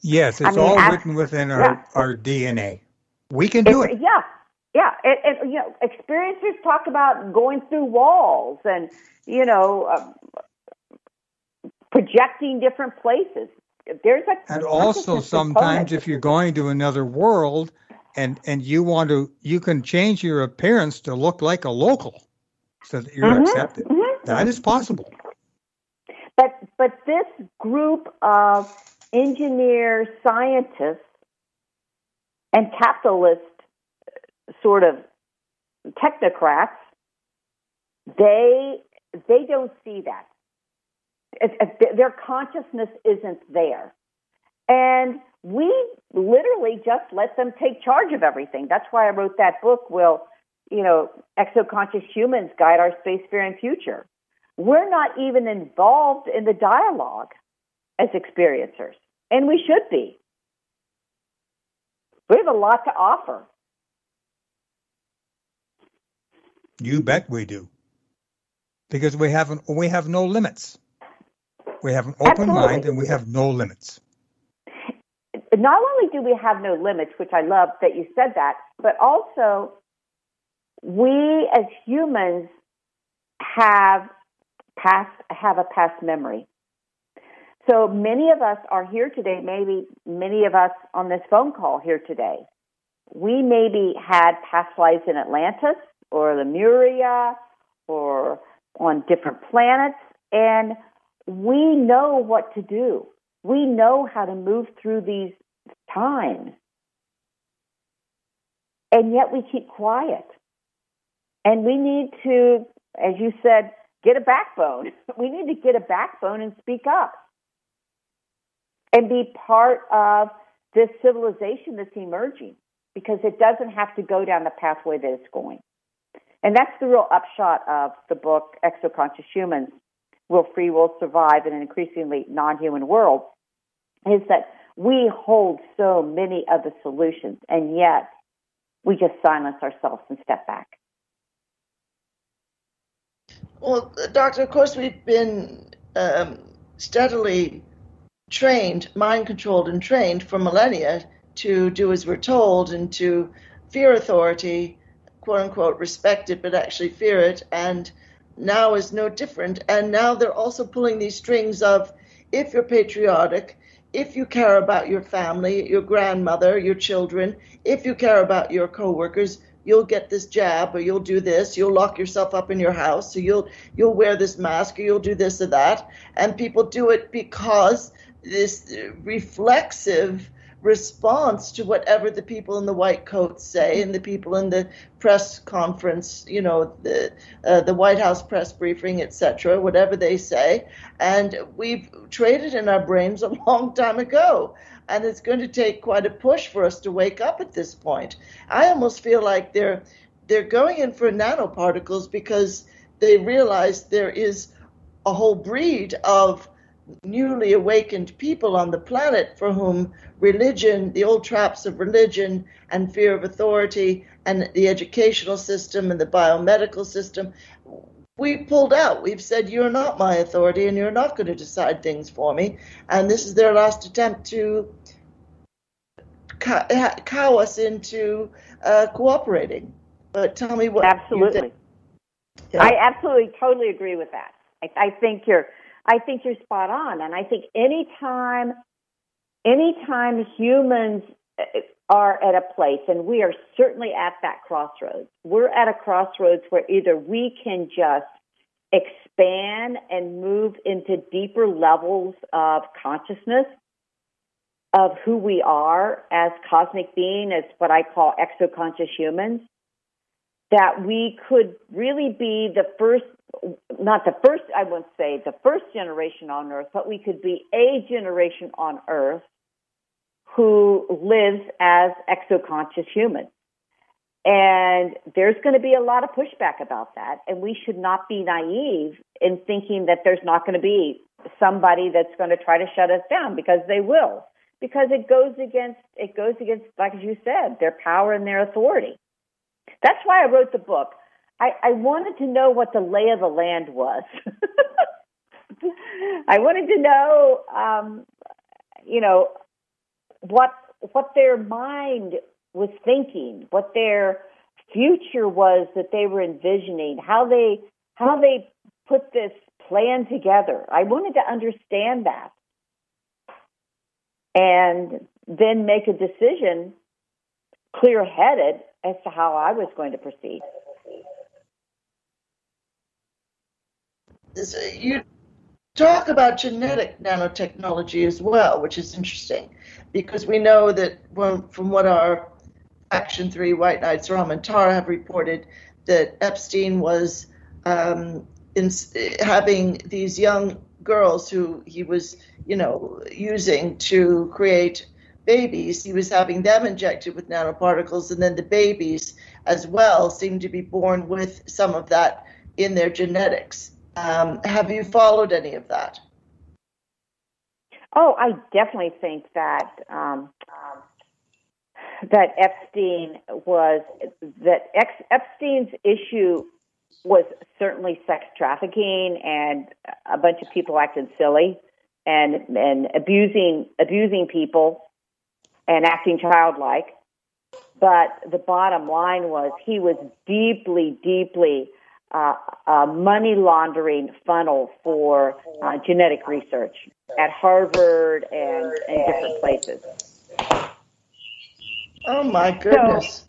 Yes, it's I mean, all as, written within our, yeah. our DNA. We can do it. it. Yeah, yeah. And, you know, experiencers talk about going through walls and you know uh, projecting different places. There's a and also sometimes if you're going to another world and and you want to you can change your appearance to look like a local so that you're mm-hmm, accepted. Mm-hmm. That is possible. But but this group of engineers, scientists, and capitalist sort of technocrats, they they don't see that. It, it, their consciousness isn't there. And we literally just let them take charge of everything. That's why I wrote that book, Will, you know, Exoconscious Humans Guide Our Spacefaring Future. We're not even involved in the dialogue as experiencers, and we should be. We have a lot to offer. You bet we do. Because we have we have no limits. We have an open Absolutely. mind and we have no limits. Not only do we have no limits, which I love that you said that, but also we as humans have past have a past memory. So many of us are here today, maybe many of us on this phone call here today. We maybe had past lives in Atlantis or Lemuria or on different planets, and we know what to do. We know how to move through these times. And yet we keep quiet. And we need to, as you said, get a backbone. We need to get a backbone and speak up and be part of this civilization that's emerging because it doesn't have to go down the pathway that it's going. And that's the real upshot of the book, Exoconscious Humans Will Free Will Survive in an Increasingly Non Human World? Is that we hold so many of the solutions, and yet we just silence ourselves and step back. Well, Doctor, of course, we've been um, steadily trained, mind controlled, and trained for millennia to do as we're told and to fear authority quote unquote respect it but actually fear it and now is no different. And now they're also pulling these strings of if you're patriotic if you care about your family your grandmother your children if you care about your coworkers you'll get this jab or you'll do this. You'll lock yourself up in your house. So you'll you'll wear this mask or you'll do this or that. And people do it because this reflexive response to whatever the people in the white coats say and the people in the press conference, you know, the uh, the White House press briefing, etc., whatever they say, and we've traded in our brains a long time ago. And it's going to take quite a push for us to wake up at this point. I almost feel like they're they're going in for nanoparticles because they realize there is a whole breed of newly awakened people on the planet for whom religion, the old traps of religion and fear of authority, and the educational system and the biomedical system, we pulled out. We've said, You're not my authority and you're not going to decide things for me. And this is their last attempt to cow us into uh, cooperating. But tell me what. Absolutely. Yeah. I absolutely, totally agree with that. I, I think you're, I think you're spot on, and I think anytime, anytime humans uh, are at a place, and we are certainly at that crossroads. We're at a crossroads where either we can just expand and move into deeper levels of consciousness of who we are as cosmic being, as what I call exoconscious humans, that we could really be the first, not the first, I wouldn't say the first generation on earth, but we could be a generation on earth who lives as exoconscious humans. And there's going to be a lot of pushback about that. And we should not be naive in thinking that there's not going to be somebody that's going to try to shut us down because they will. Because it goes against, it goes against, like you said, their power and their authority. That's why I wrote the book. I, I wanted to know what the lay of the land was. I wanted to know, um, you know, what what their mind was thinking, what their future was that they were envisioning, how they how they put this plan together. I wanted to understand that. And then make a decision clear headed as to how I was going to proceed. You talk about genetic nanotechnology as well, which is interesting because we know that from what our Action 3 White Knights Ram and Tara have reported that Epstein was um, in, having these young girls who he was, you know, using to create babies. He was having them injected with nanoparticles, and then the babies as well seem to be born with some of that in their genetics. Um, have you followed any of that? Oh, I definitely think that um, that Epstein was that Ex- Epstein's issue was certainly sex trafficking and a bunch of people acting silly and and abusing abusing people and acting childlike. But the bottom line was he was deeply, deeply uh, a money laundering funnel for uh, genetic research at Harvard and, and different places. Oh my goodness!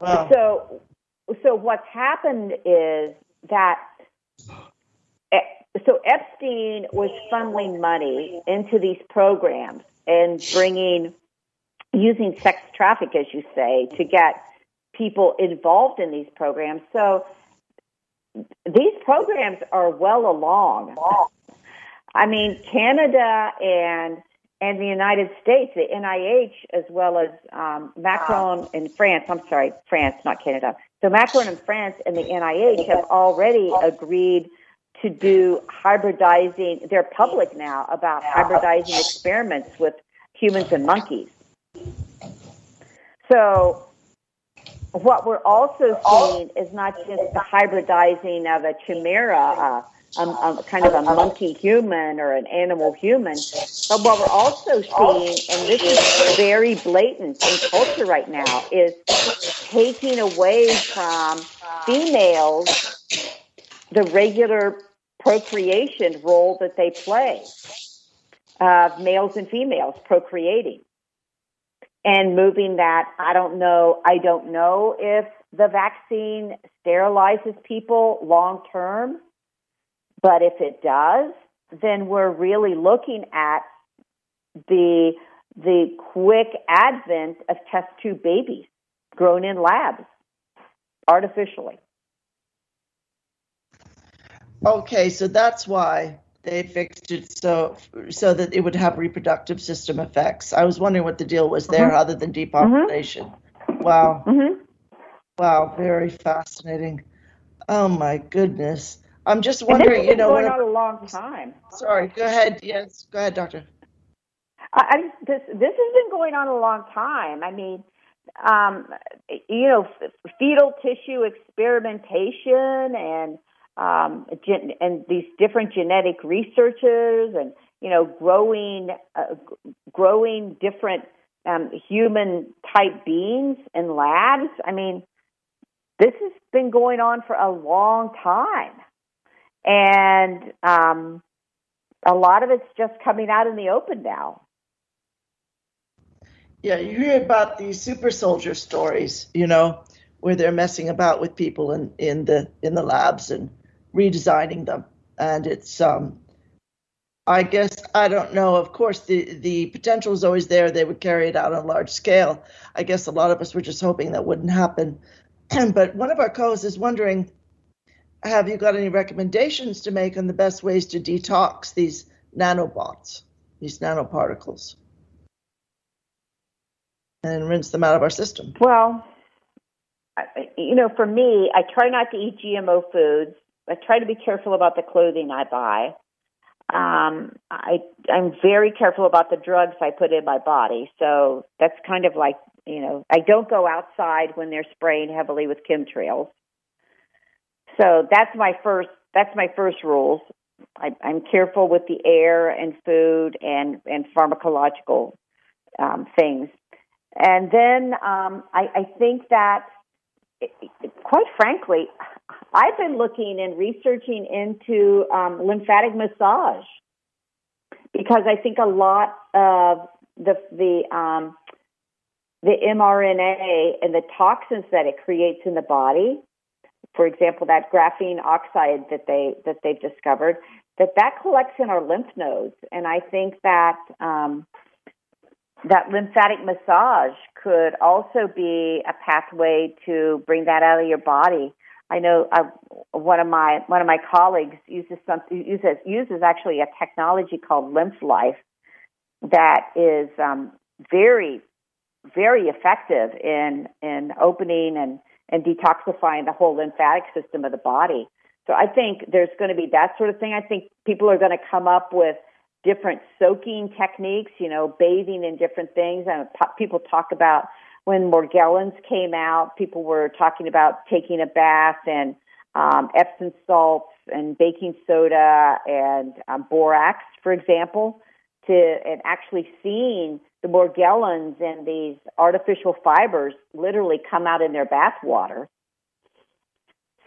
So, wow. so, so what's happened is that so Epstein was funneling money into these programs and bringing using sex traffic, as you say, to get people involved in these programs. So these programs are well along. I mean, Canada and and the United States, the NIH, as well as um, Macron in France. I'm sorry, France, not Canada. So Macron in France and the NIH have already agreed to do hybridizing. They're public now about hybridizing experiments with humans and monkeys. So what we're also seeing is not just the hybridizing of a chimera, uh, a, a, kind of a monkey human or an animal human, but what we're also seeing, and this is very blatant in culture right now, is taking away from females the regular procreation role that they play of males and females procreating and moving that. I don't know. I don't know if the vaccine sterilizes people long term, but if it does, then we're really looking at the the quick advent of test tube babies grown in labs artificially. Okay, so that's why they fixed it so so that it would have reproductive system effects. I was wondering what the deal was there, mm-hmm. other than depopulation. Mm-hmm. Wow, mm-hmm. wow, very fascinating. Oh my goodness, I'm just wondering. you know, going on a long time. Sorry, go ahead. Yes, go ahead, doctor. I, this this has been going on a long time. I mean, um, you know, fetal tissue experimentation and um, gen- and these different genetic researchers and you know growing uh, growing different um, human type beings in labs. I mean, this has been going on for a long time. And um, a lot of it's just coming out in the open now. Yeah, you hear about these super soldier stories, you know, where they're messing about with people in, in the in the labs and redesigning them. And it's um I guess I don't know. Of course, the the potential is always there. They would carry it out on a large scale. I guess a lot of us were just hoping that wouldn't happen. but one of our co-hosts is wondering, have you got any recommendations to make on the best ways to detox these nanobots, these nanoparticles, and rinse them out of our system? Well, you know, for me, I try not to eat GMO foods. I try to be careful about the clothing I buy. Um, I I'm very careful about the drugs I put in my body. So that's kind of like you know I don't go outside when they're spraying heavily with chemtrails. So that's my first that's my first rules. I, I'm careful with the air and food and and pharmacological um, things. And then um, I, I think that, quite frankly, I've been looking and researching into um, lymphatic massage because I think a lot of the the um, the mRNA and the toxins that it creates in the body, for example, that graphene oxide that they that they've discovered, that that collects in our lymph nodes, and I think that um, that lymphatic massage could also be a pathway to bring that out of your body. I know uh, one of my one of my colleagues uses uses uses actually a technology called Lymph Life that is um, very very effective in in opening and and detoxifying the whole lymphatic system of the body. So I think there's going to be that sort of thing. I think people are going to come up with different soaking techniques, you know, bathing in different things. And people talk about when Morgellons came out, people were talking about taking a bath and um, Epsom salts and baking soda and um, borax, for example, to and actually seeing the Morgellons and these artificial fibers literally come out in their bath water.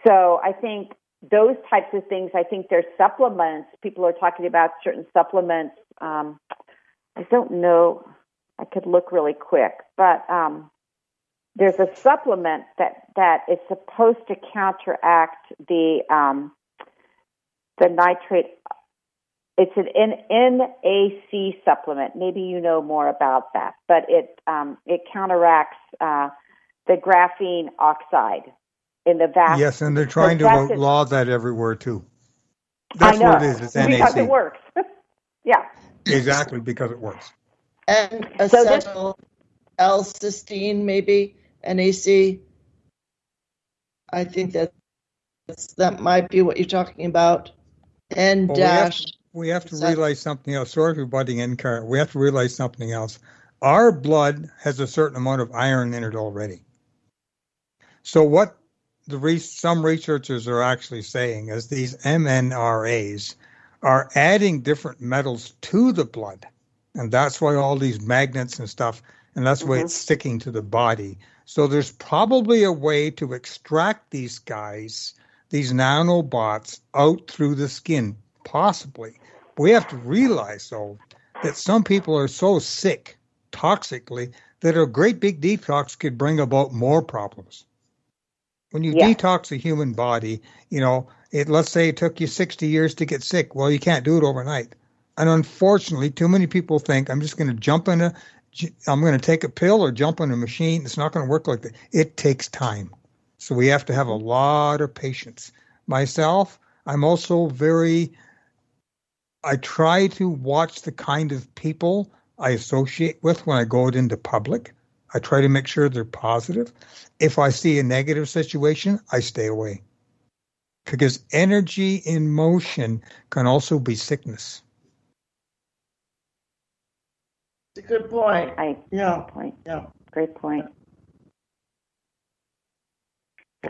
So I think those types of things. I think there's supplements. People are talking about certain supplements. Um, I don't know. I could look really quick, but um, there's a supplement that that is supposed to counteract the um, the nitrate. It's an NAC supplement. Maybe you know more about that, but it um, it counteracts uh, the graphene oxide in the vast. Yes, and they're trying to outlaw that everywhere too. That's I know, what it is. It's NAC. Because it works. yeah. Exactly, because it works. And acetyl L-cysteine, maybe NAC. I think that that might be what you're talking about. And well, dash. We have to, we have to realize something else. Sorry for butting in, Car. We have to realize something else. Our blood has a certain amount of iron in it already. So what the re- some researchers are actually saying is these MNRAs are adding different metals to the blood, and that's why all these magnets and stuff, and that's why mm-hmm. it's sticking to the body. So there's probably a way to extract these guys, these nanobots, out through the skin, possibly. We have to realize though that some people are so sick toxically that a great big detox could bring about more problems. When you yeah. detox a human body, you know, it let's say it took you 60 years to get sick. Well, you can't do it overnight. And unfortunately, too many people think I'm just going to jump in a I'm going to take a pill or jump in a machine. It's not going to work like that. It takes time. So we have to have a lot of patience. Myself, I'm also very I try to watch the kind of people I associate with when I go out into public. I try to make sure they're positive. If I see a negative situation, I stay away. Because energy in motion can also be sickness. It's a good point. I, yeah. point. Yeah. Great point.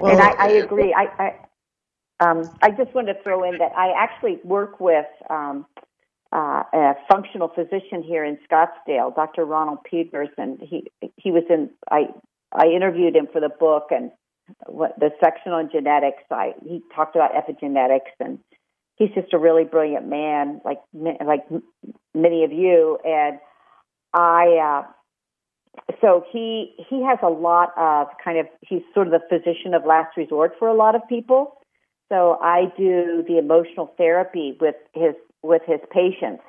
Well, and I, I agree. I, I, um, I just want to throw in that I actually work with um, uh, a functional physician here in Scottsdale, Dr. Ronald Peterson. He he was in. I I interviewed him for the book, and what the section on genetics. I he talked about epigenetics, and he's just a really brilliant man, like like many of you. And I, uh, so he he has a lot of kind of he's sort of the physician of last resort for a lot of people. So I do the emotional therapy with his with his patients,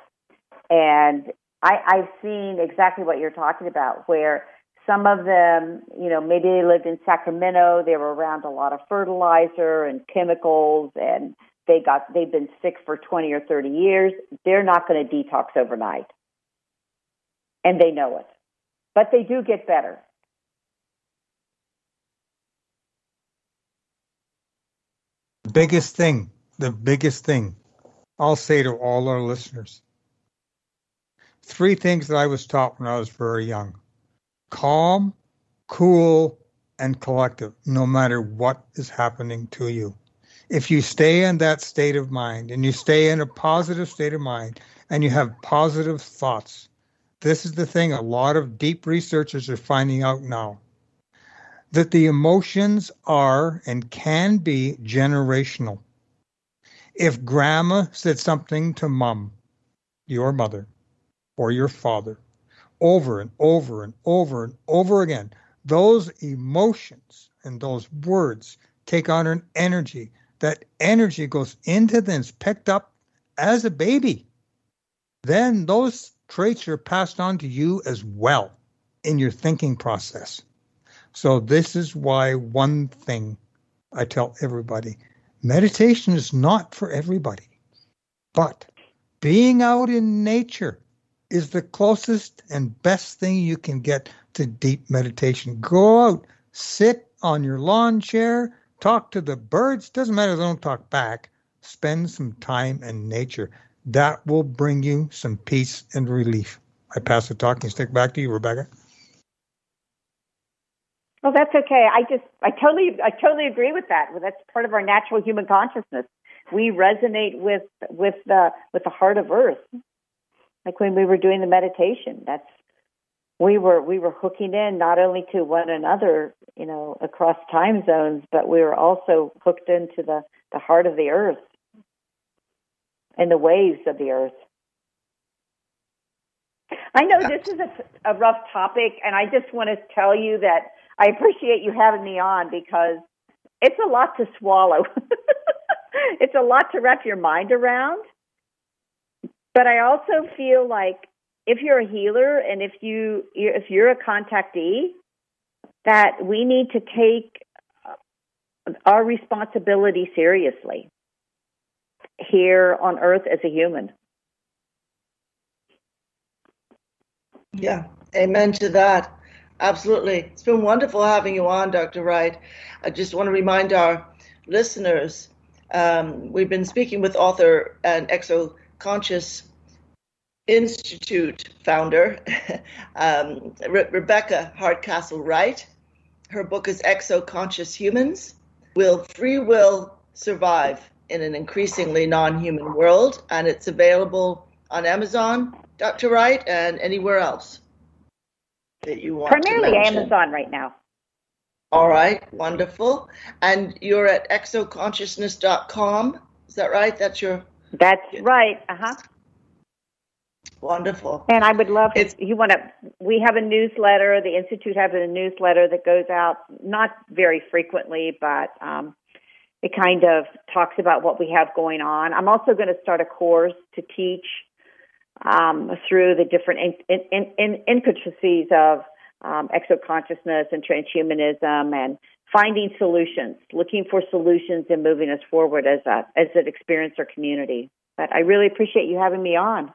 and I, I've seen exactly what you're talking about, where some of them, you know, maybe they lived in Sacramento, they were around a lot of fertilizer and chemicals, and they got they've been sick for 20 or 30 years. They're not going to detox overnight, and they know it, but they do get better. Biggest thing, the biggest thing I'll say to all our listeners three things that I was taught when I was very young calm, cool, and collective, no matter what is happening to you. If you stay in that state of mind and you stay in a positive state of mind and you have positive thoughts, this is the thing a lot of deep researchers are finding out now that the emotions are and can be generational. If grandma said something to mom, your mother, or your father over and over and over and over again. Those emotions and those words take on an energy. That energy goes into them, picked up as a baby. Then those traits are passed on to you as well in your thinking process. So, this is why one thing I tell everybody meditation is not for everybody, but being out in nature is the closest and best thing you can get to deep meditation. Go out, sit on your lawn chair, talk to the birds. Doesn't matter if they don't talk back. Spend some time in nature. That will bring you some peace and relief. I pass the talking stick back to you, Rebecca. Well, that's okay. I just, I totally, I totally agree with that. Well, that's part of our natural human consciousness. We resonate with, with the, with the heart of Earth like when we were doing the meditation that's we were we were hooking in not only to one another you know across time zones but we were also hooked into the the heart of the earth and the waves of the earth i know this is a, a rough topic and i just want to tell you that i appreciate you having me on because it's a lot to swallow it's a lot to wrap your mind around but I also feel like if you're a healer and if you if you're a contactee, that we need to take our responsibility seriously here on earth as a human. Yeah, amen to that. Absolutely. It's been wonderful having you on, Dr. Wright. I just want to remind our listeners um, we've been speaking with author and exo conscious Institute founder, um, Re- Rebecca Hardcastle Wright. Her book is Exo Conscious Humans Will Free Will Survive in an Increasingly Non Human World? And it's available on Amazon, Dr. Wright, and anywhere else that you want. Primarily Amazon right now. All right, wonderful. And you're at exoconsciousness.com. Is that right? That's your that's right. Uh huh. Wonderful. And I would love if you want to. We have a newsletter. The institute has a newsletter that goes out not very frequently, but um, it kind of talks about what we have going on. I'm also going to start a course to teach um, through the different in, in, in, intricacies of um, exoconsciousness and transhumanism and finding solutions, looking for solutions and moving us forward as a as an experiencer community. But I really appreciate you having me on.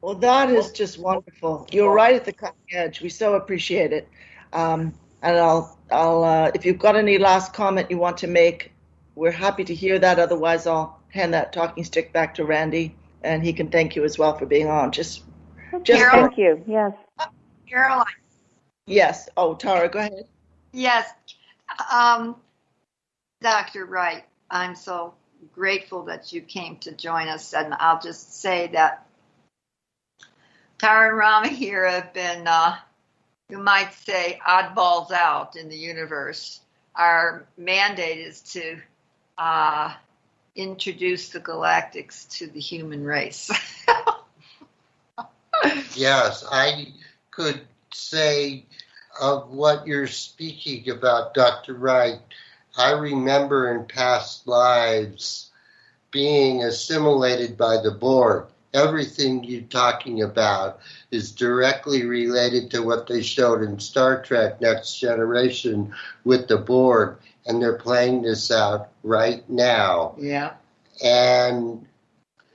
Well, that is just wonderful. You're right at the cutting edge. We so appreciate it. Um, and I'll, I'll, uh, if you've got any last comment you want to make, we're happy to hear that. Otherwise, I'll hand that talking stick back to Randy, and he can thank you as well for being on. Just, just thank you. Yes, Caroline. Yes. Oh, Tara, go ahead. Yes, um, Dr. Wright. I'm so grateful that you came to join us, and I'll just say that Tara and Rama here have been uh, you might say, oddballs out in the universe. Our mandate is to uh, introduce the galactics to the human race. yes, I could say of what you're speaking about, Dr. Wright. I remember in past lives being assimilated by the Borg. Everything you're talking about is directly related to what they showed in Star Trek Next Generation with the Borg, and they're playing this out right now. Yeah. And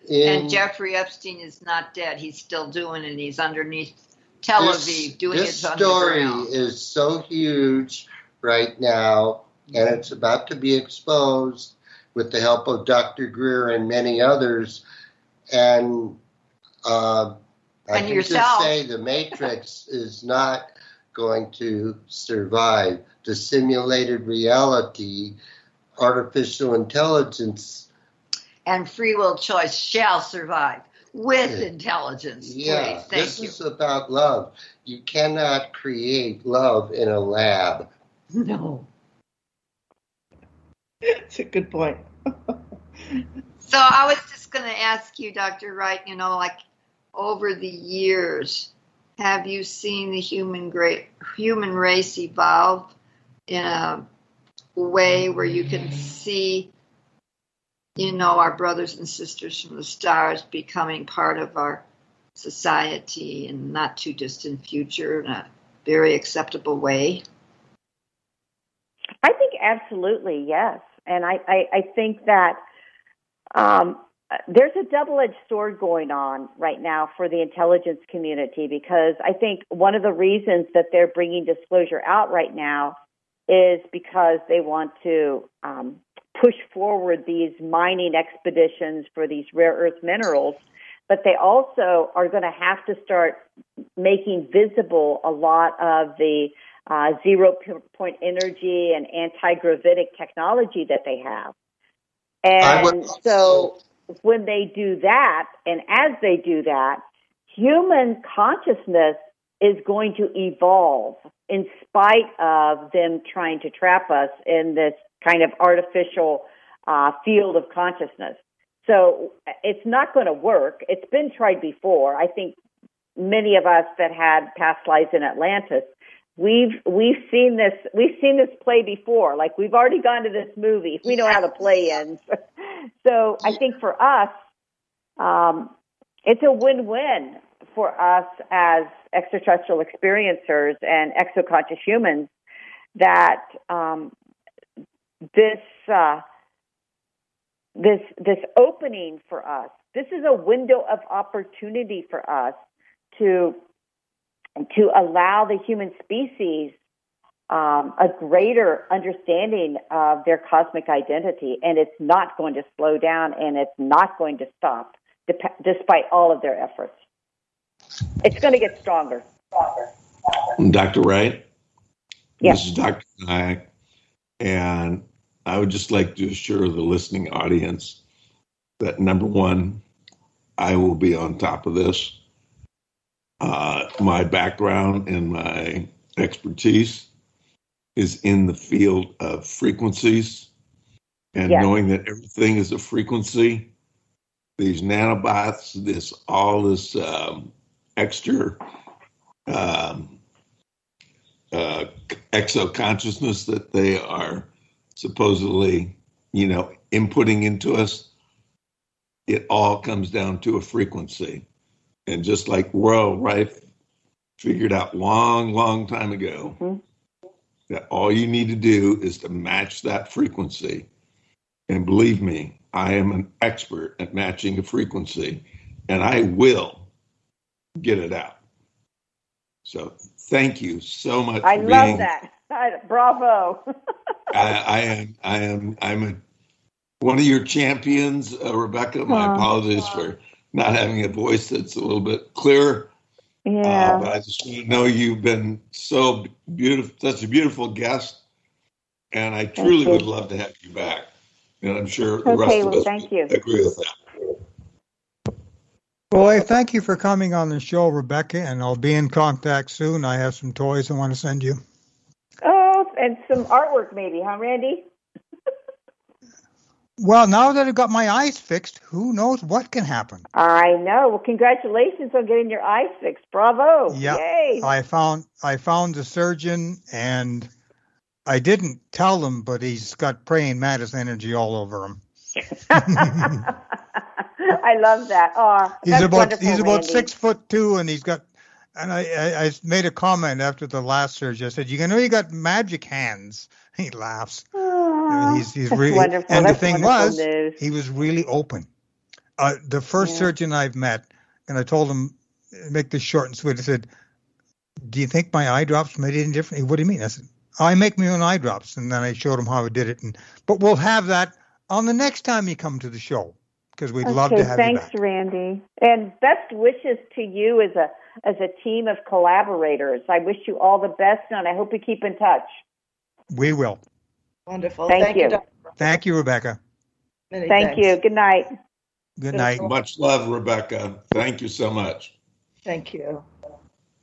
in, and Jeffrey Epstein is not dead. He's still doing it. He's underneath Tel Aviv this, doing this it story is so huge right now, and it's about to be exposed with the help of Dr. Greer and many others. And uh, I and can yourself. just say the Matrix is not going to survive. The simulated reality, artificial intelligence, and free will choice shall survive with intelligence. Yeah, Please. Thank this you. is about love. You cannot create love in a lab. No. It's a good point. so I was just going to ask you, Dr. Wright, you know, like over the years, have you seen the human great human race evolve in a way where you can see you know our brothers and sisters from the stars becoming part of our society in not too distant future in a very acceptable way. I think absolutely yes. And i i, I think that um, there's a double edged sword going on right now for the intelligence community because I think one of the reasons that they're bringing disclosure out right now is because they want to um, push forward these mining expeditions for these rare earth minerals. But they also are going to have to start making visible a lot of the uh, zero point energy and anti gravitic technology that they have. And so when they do that, and as they do that, human consciousness is going to evolve in spite of them trying to trap us in this kind of artificial uh, field of consciousness. So it's not going to work. It's been tried before. I think many of us that had past lives in Atlantis, we've we've seen this we've seen this play before. Like we've already gone to this movie. We know how the play ends. so I think for us, um, it's a win-win for us as extraterrestrial experiencers and exoconscious humans that um, this uh, this this opening for us. This is a window of opportunity for us to to allow the human species um, a greater understanding of their cosmic identity, and it's not going to slow down, and it's not going to stop, despite all of their efforts. It's going to get stronger. Dr. Wright? Yes. This is Dr. Nayak, and I would just like to assure the listening audience that number one, I will be on top of this. Uh, my background and my expertise is in the field of frequencies and Yes. knowing that everything is a frequency. These nanobots, this all this um, extra um, uh, exo consciousness that they are supposedly, you know, inputting into us, it all comes down to a frequency. And just like Royal Rife figured out long, long time ago, Mhm. that all you need to do is to match that frequency. And believe me, I am an expert at matching a frequency, and I will get it out. So thank you so much. I for love being, that. Bravo. I, I am. I am. I'm a, one of your champions, uh, Rebecca. My Aw. apologies for not having a voice that's a little bit clearer. Uh, yeah. but I just want to know you've been so beautiful, such a beautiful guest, and I truly would love to have you back. And I'm sure the rest Okay, of us thank you. agree with that. Boy, thank you for coming on the show, Rebecca, and I'll be in contact soon. I have some toys I want to send you. Oh, and some artwork maybe, huh, Randy? Well, now that I've got my eyes fixed, who knows what can happen? I know. Well, congratulations on getting your eyes fixed. Bravo. Yeah. Yay. I found I found the surgeon and I didn't tell him, but he's got praying mantis energy all over him. I love that. Oh, he's about he's about Randy. six foot two, and he's got. And I, I, I made a comment after the last surgery. I said, "You know, you got magic hands." He laughs. Aw, he's he's really. wonderful. And That's the thing was, news. he was really open. Uh, the first Yeah. surgeon I've met, and I told him, make this short and sweet. I said, "Do you think my eye drops made any difference?" What do you mean? I said, "I make my own eye drops," and then I showed him how I did it. And but we'll have that on the next time you come to the show because we'd love to have thanks, you Thanks, Randy. And best wishes to you as a as a team of collaborators. I wish you all the best, and I hope we keep in touch. We will. Wonderful. Thank you. Dr. Thank you, Rebecca. Many Thank thanks. you. Good night. Good night. Much love, Rebecca. Thank you so much. Thank you.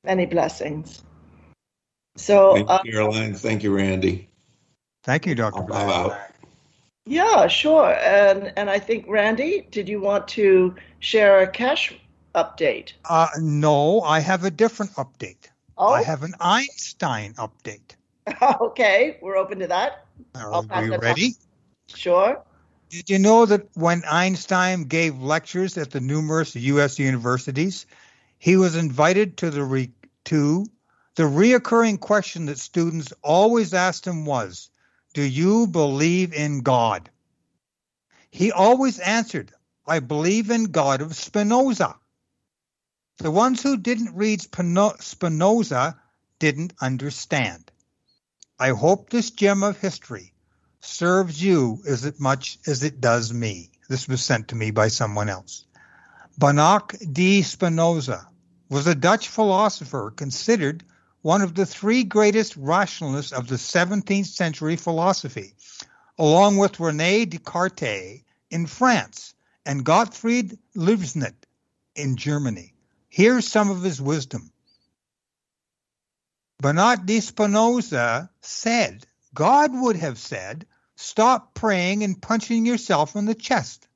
Many blessings. So, Thank uh, you, Caroline. Thank you, Randy. Thank you, Doctor. I'll bow out. yeah, sure. And and I think Randy, did you want to share a cash update? Uh, no, I have a different update. Oh, I have an Einstein update. okay. We're open to that. Are you ready? Sure. Did you know that when Einstein gave lectures at the numerous U.S. universities, he was invited to the re- to the reoccurring question that students always asked him was, "Do you believe in God?" He always answered, "I believe in God of Spinoza." The ones who didn't read Spinoza didn't understand. I hope this gem of history serves you as much as it does me. This was sent to me by someone else. Baruch de Spinoza was a Dutch philosopher considered one of the three greatest rationalists of the 17th century philosophy, along with Rene Descartes in France and Gottfried Leibniz in Germany. Here's some of his wisdom. Baruch de Spinoza said, God would have said, Stop praying and punching yourself in the chest.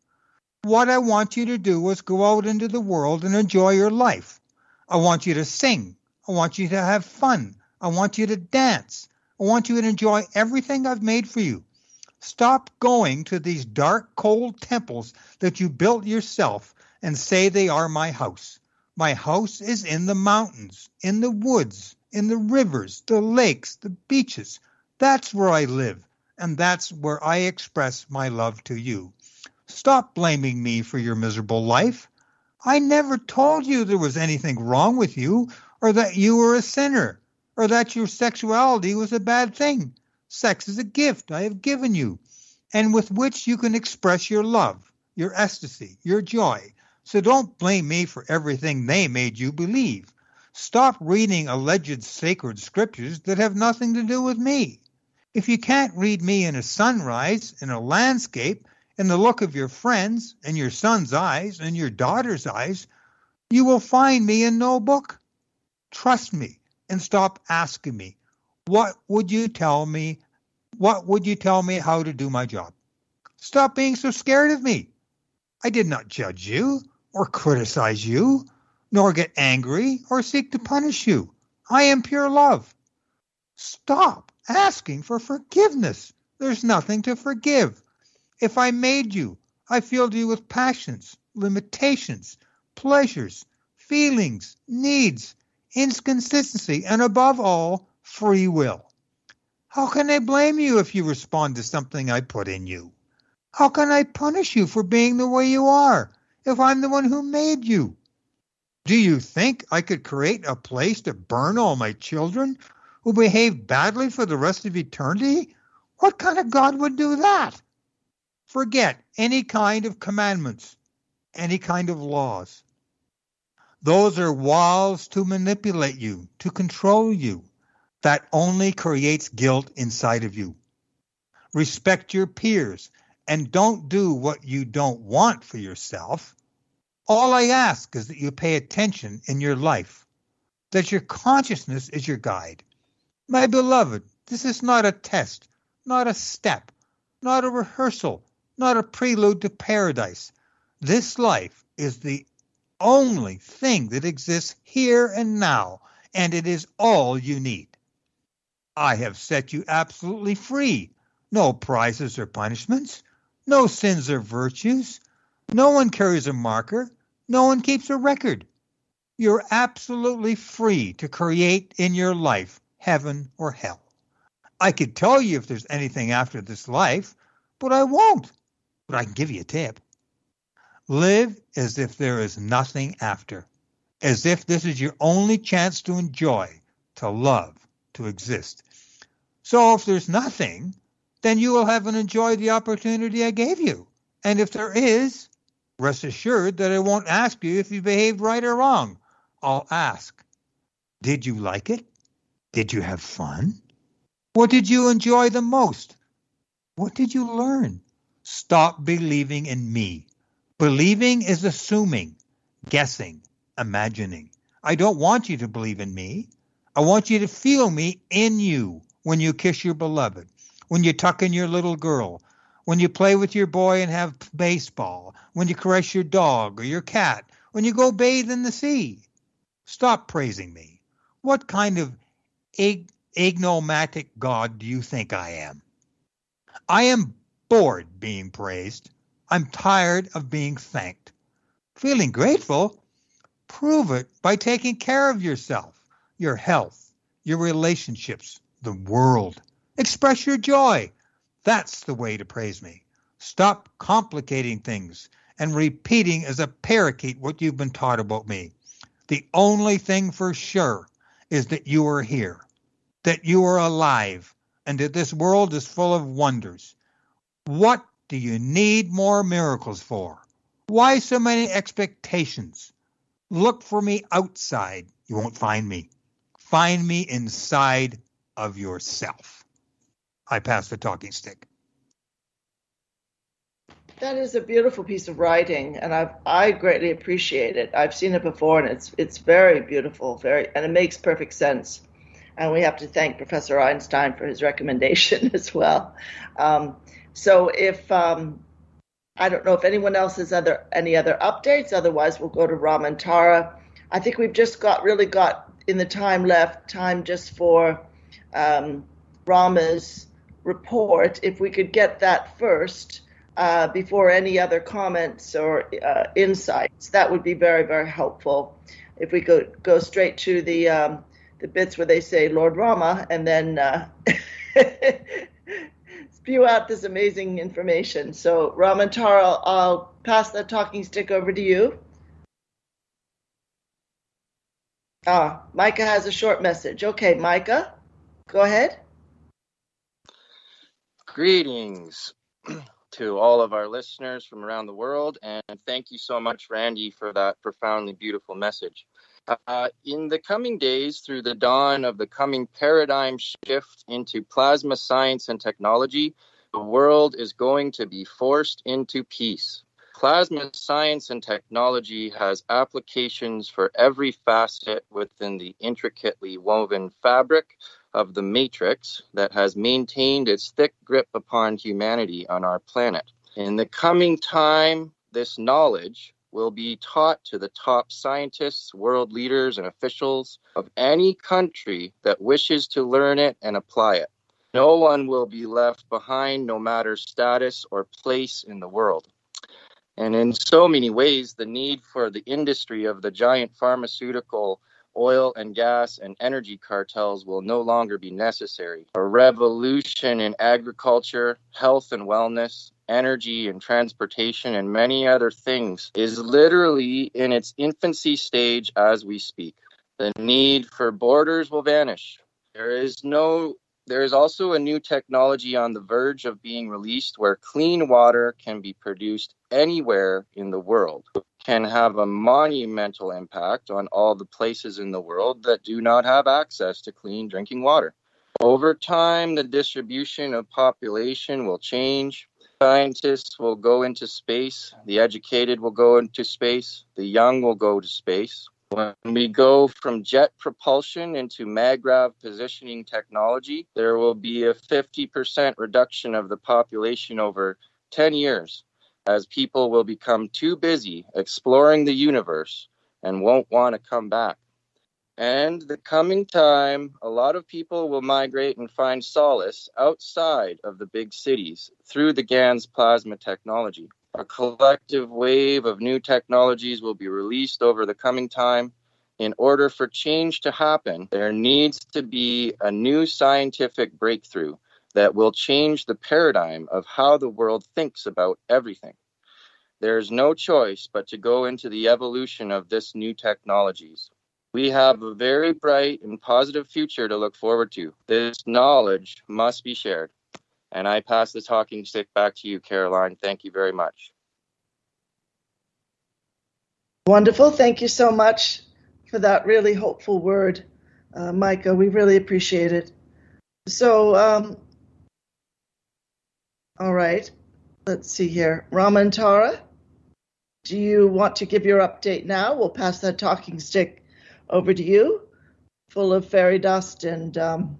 What I want you to do is go out into the world and enjoy your life. I want you to sing. I want you to have fun. I want you to dance. I want you to enjoy everything I've made for you. Stop going to these dark, cold temples that you built yourself and say they are my house. My house is in the mountains, in the woods, in the rivers, the lakes, the beaches. That's where I live, and that's where I express my love to you. Stop blaming me for your miserable life. I never told you there was anything wrong with you, or that you were a sinner, or that your sexuality was a bad thing. Sex is a gift I have given you, and with which you can express your love, your ecstasy, your joy. So don't blame me for everything they made you believe. Stop reading alleged sacred scriptures that have nothing to do with me. If you can't read me in a sunrise, in a landscape, in the look of your friends, in your son's eyes, in your daughter's eyes, you will find me in no book. Trust me and stop asking me, what would you tell me? What would you tell me how to do my job? Stop being so scared of me. I did not judge you or criticize you, nor get angry or seek to punish you. I am pure love. Stop asking for forgiveness. There's nothing to forgive. If I made you, I filled you with passions, limitations, pleasures, feelings, needs, inconsistency, and above all, free will. How can I blame you if you respond to something I put in you? How can I punish you for being the way you are if I'm the one who made you? Do you think I could create a place to burn all my children who behave badly for the rest of eternity? What kind of God would do that? Forget any kind of commandments, any kind of laws. Those are walls to manipulate you, to control you. That only creates guilt inside of you. Respect your peers and don't do what you don't want for yourself. All I ask is that you pay attention in your life, that your consciousness is your guide. My beloved, this is not a test, not a step, not a rehearsal, not a prelude to paradise. This life is the only thing that exists here and now, and it is all you need. I have set you absolutely free. No prizes or punishments, no sins or virtues. No one carries a marker, no one keeps a record. You're absolutely free to create in your life heaven or hell. I could tell you if there's anything after this life, but I won't. But I can give you a tip. Live as if there is nothing after, as if this is your only chance to enjoy, to love, to exist. So if there's nothing, then you will haven't enjoyed the opportunity I gave you. And if there is, rest assured that I won't ask you if you behaved right or wrong. I'll ask, did you like it? Did you have fun? What did you enjoy the most? What did you learn? Stop believing in me. Believing is assuming, guessing, imagining. I don't want you to believe in me. I want you to feel me in you when you kiss your beloved, when you tuck in your little girl, when you play with your boy and have baseball, when you caress your dog or your cat, when you go bathe in the sea. Stop praising me. What kind of ig- ignomatic God do you think I am? I am bored being praised. I'm tired of being thanked. Feeling grateful? Prove it by taking care of yourself, your health, your relationships, the world. Express your joy. That's the way to praise me. Stop complicating things and repeating as a parakeet what you've been taught about me. The only thing for sure is that you are here, that you are alive, and that this world is full of wonders. What do you need more miracles for? Why so many expectations? Look for me outside. You won't find me. Find me inside of yourself. I pass the talking stick. That is a beautiful piece of writing, and I I greatly appreciate it. I've seen it before, and it's it's very beautiful, very, and it makes perfect sense. And we have to thank Professor Einstein for his recommendation as well. Um, so if um, I don't know if anyone else has other any other updates, otherwise we'll go to Ramantara. I think we've just got really got in the time left time just for um, Rama's report. If we could get that first uh, before any other comments or uh, insights, that would be very very helpful. If we could go straight to the um, the bits where they say Lord Rama and then. Uh, spew out this amazing information. So, Ramantara, I'll pass that talking stick over to you. Ah, Micah has a short message. Okay, Micah, go ahead. Greetings to all of our listeners from around the world, and thank you so much, Randy, for that profoundly beautiful message. Uh, in the coming days, through the dawn of the coming paradigm shift into plasma science and technology, the world is going to be forced into peace. Plasma science and technology has applications for every facet within the intricately woven fabric of the matrix that has maintained its thick grip upon humanity on our planet. In the coming time, this knowledge will be taught to the top scientists, world leaders, and officials of any country that wishes to learn it and apply it. No one will be left behind, no matter status or place in the world. And in so many ways, the need for the industry of the giant pharmaceutical, oil and gas, and energy cartels will no longer be necessary. A revolution in agriculture, health and wellness, energy and transportation, and many other things is literally in its infancy stage as we speak. The need for borders will vanish. There is no there is also a new technology on the verge of being released where clean water can be produced anywhere in the world can have a monumental impact on all the places in the world that do not have access to clean drinking water. Over time, the distribution of population will change scientists will go into space, the educated will go into space, the young will go to space. When we go from jet propulsion into MAGRAV positioning technology, there will be a 50% reduction of the population over 10 years as people will become too busy exploring the universe and won't want to come back. And the coming time, a lot of people will migrate and find solace outside of the big cities through the GANS plasma technology. A collective wave of new technologies will be released over the coming time. In order for change to happen, there needs to be a new scientific breakthrough that will change the paradigm of how the world thinks about everything. There is no choice but to go into the evolution of this new technologies. We have a very bright and positive future to look forward to. This knowledge must be shared. And I pass the talking stick back to you, Caroline. Thank you very much. Wonderful. Thank you so much for that really hopeful word, uh, Micah. We really appreciate it. So, um, all right, let's see here. Raman Tara, do you want to give your update now? We'll pass that talking stick over to you, full of fairy dust and um,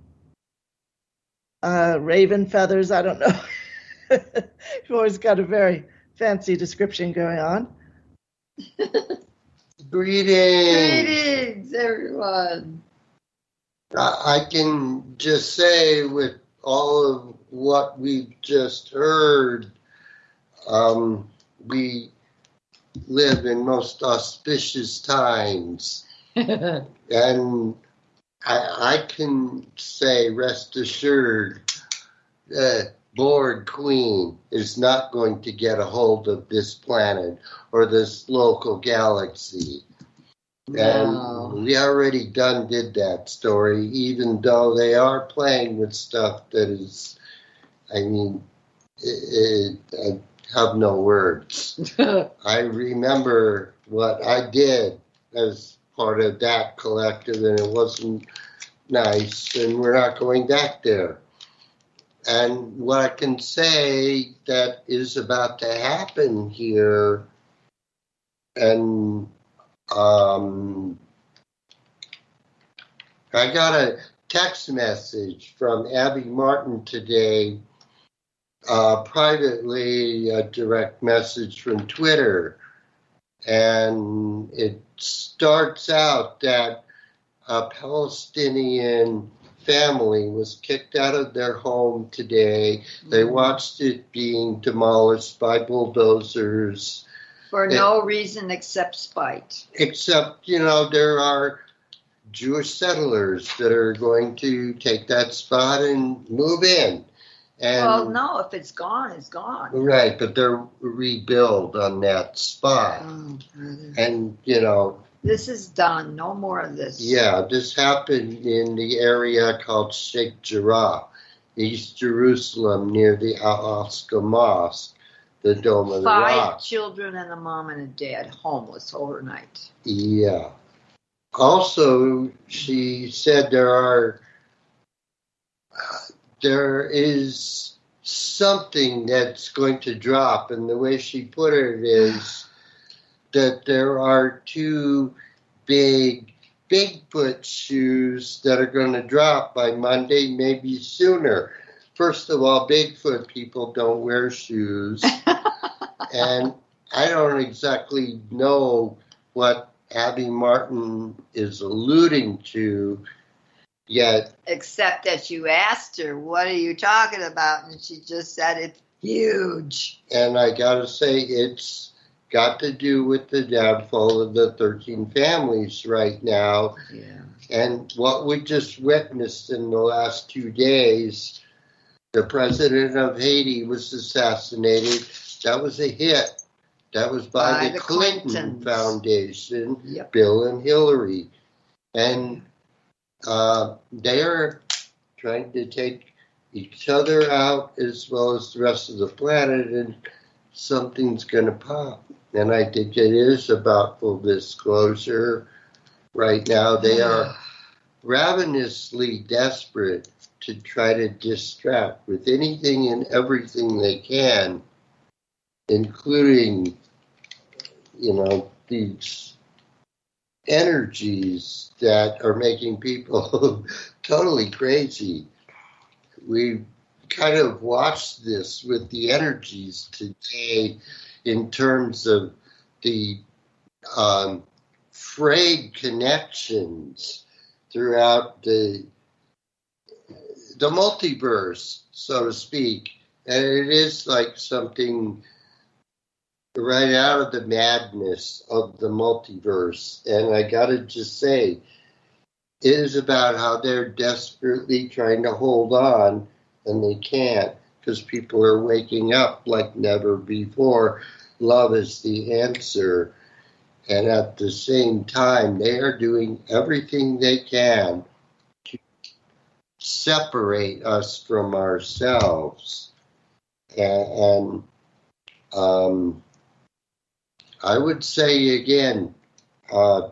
uh, raven feathers. I don't know. You've always got a very fancy description going on. Greetings. Greetings, everyone. I can just say with all of what we've just heard, um, we live in most auspicious times. and I, I, can say, rest assured, the Borg Queen is not going to get a hold of this planet or this local galaxy. Wow. And we already done did that story, even though they are playing with stuff that is, I mean, it, it, I have no words. I remember what I did as part of that collective, and it wasn't nice, and we're not going back there. And what I can say that is about to happen here, and um, I got a text message from Abby Martin today, uh, privately, a direct message from Twitter and it starts out that a Palestinian family was kicked out of their home today. They mm-hmm. watched it being demolished by bulldozers. For no it, reason except spite. Except, you know, there are Jewish settlers that are going to take that spot and move in. And, well, no, if it's gone, it's gone. Right, but they're rebuild on that spot. Oh, and, you know. This is done. No more of this. Yeah, this happened in the area called Sheikh Jarrah, East Jerusalem, near the Al Aqsa Mosque, the Dome of Five the Rock. Five children and a mom and a dad homeless overnight. Yeah. Also, she said there are there is something that's going to drop, and the way she put it is that there are two big Bigfoot shoes that are going to drop by Monday, maybe sooner. First of all, Bigfoot people don't wear shoes. and I don't exactly know what Abby Martin is alluding to, Yet, except that you asked her, "What are you talking about?" and she just said it's huge. And I got to say, it's got to do with the downfall of the 13 families right now. Yeah. And what we just witnessed in the last two days, the president of Haiti was assassinated. That was a hit. That was by, by the, the, Clinton Clintons. Foundation, yep. Bill and Hillary. And uh, they are trying to take each other out as well as the rest of the planet, and something's going to pop. And I think it is about full disclosure. Right now, they are ravenously desperate to try to distract with anything and everything they can including, you know, these energies that are making people totally crazy. We kind of watched this with the energies today in terms of the um, frayed connections throughout the the multiverse, so to speak. And it is like something right out of the madness of the multiverse. And I gotta just say, it is about how they're desperately trying to hold on and they can't because people are waking up like never before. Love is the answer. And at the same time, they are doing everything they can to separate us from ourselves. And, and um, I would say again, uh,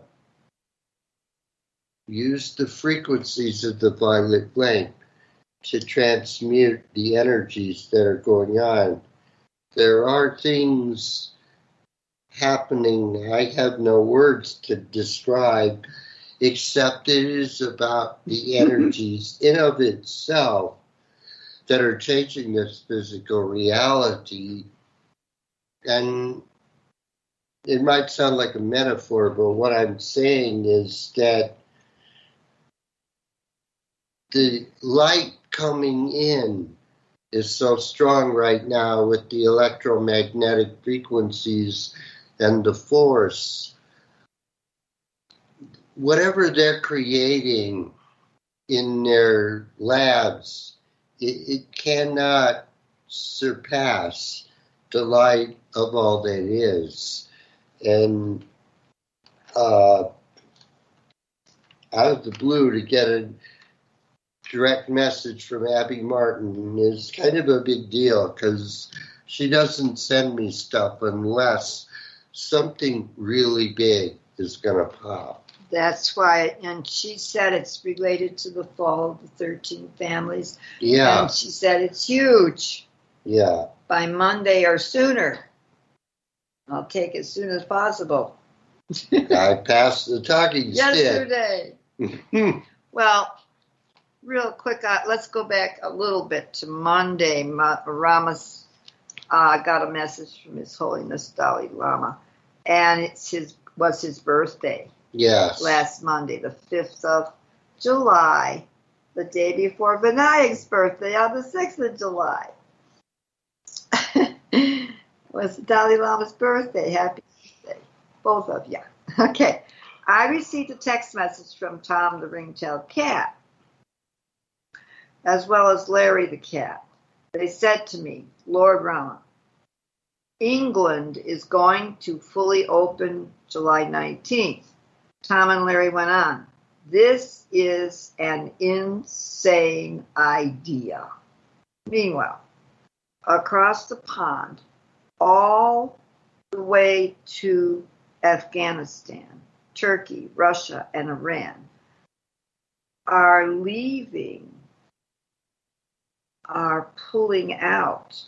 use the frequencies of the violet flame to transmute the energies that are going on. There are things happening I have no words to describe, except it is about the energies in of itself that are changing this physical reality. And it might sound like a metaphor, but what I'm saying is that the light coming in is so strong right now with the electromagnetic frequencies and the force. Whatever they're creating in their labs, it, it cannot surpass the light of all that is. And uh, out of the blue to get a direct message from Abby Martin is kind of a big deal because she doesn't send me stuff unless something really big is going to pop. That's why, and she said it's related to the fall of the 13 families. Yeah. And she said it's huge. Yeah. By Monday or sooner. I'll take it as soon as possible. I passed the talking stick. Yesterday. well, real quick, uh, let's go back a little bit to Monday. Ma- Ramos uh, got a message from His Holiness Dalai Lama, and it's his was his birthday yes. last Monday, the fifth of July, the day before Vinayak's birthday on the sixth of July. Was Dalai Lama's birthday. Happy birthday, both of you. Okay. I received a text message from Tom the ringtail cat, as well as Larry the cat. They said to me, Lord Rama, England is going to fully open July 19th. Tom and Larry went on. This is an insane idea. Meanwhile, across the pond, all the way to Afghanistan, Turkey, Russia, and Iran are leaving, are pulling out.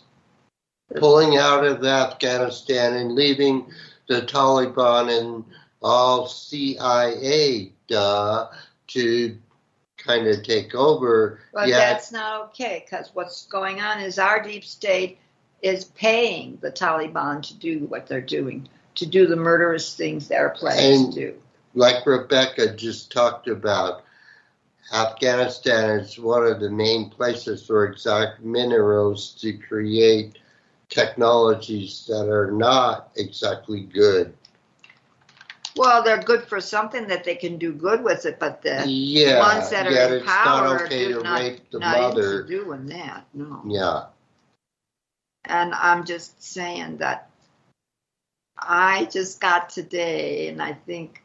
Pulling out of Afghanistan and leaving the Taliban and all CIA uh, to kind of take over. But that's not okay because what's going on is our deep state is paying the Taliban to do what they're doing, to do the murderous things their players And- do. like Rebecca just talked about, Afghanistan is one of the main places for exotic minerals to create technologies that are not exactly good. Well, they're good for something that they can do good with it, but the Yeah, ones that are yet in power okay are to not, rape the not mother. doing that. No. Yeah, And I'm just saying that I just got today, and I think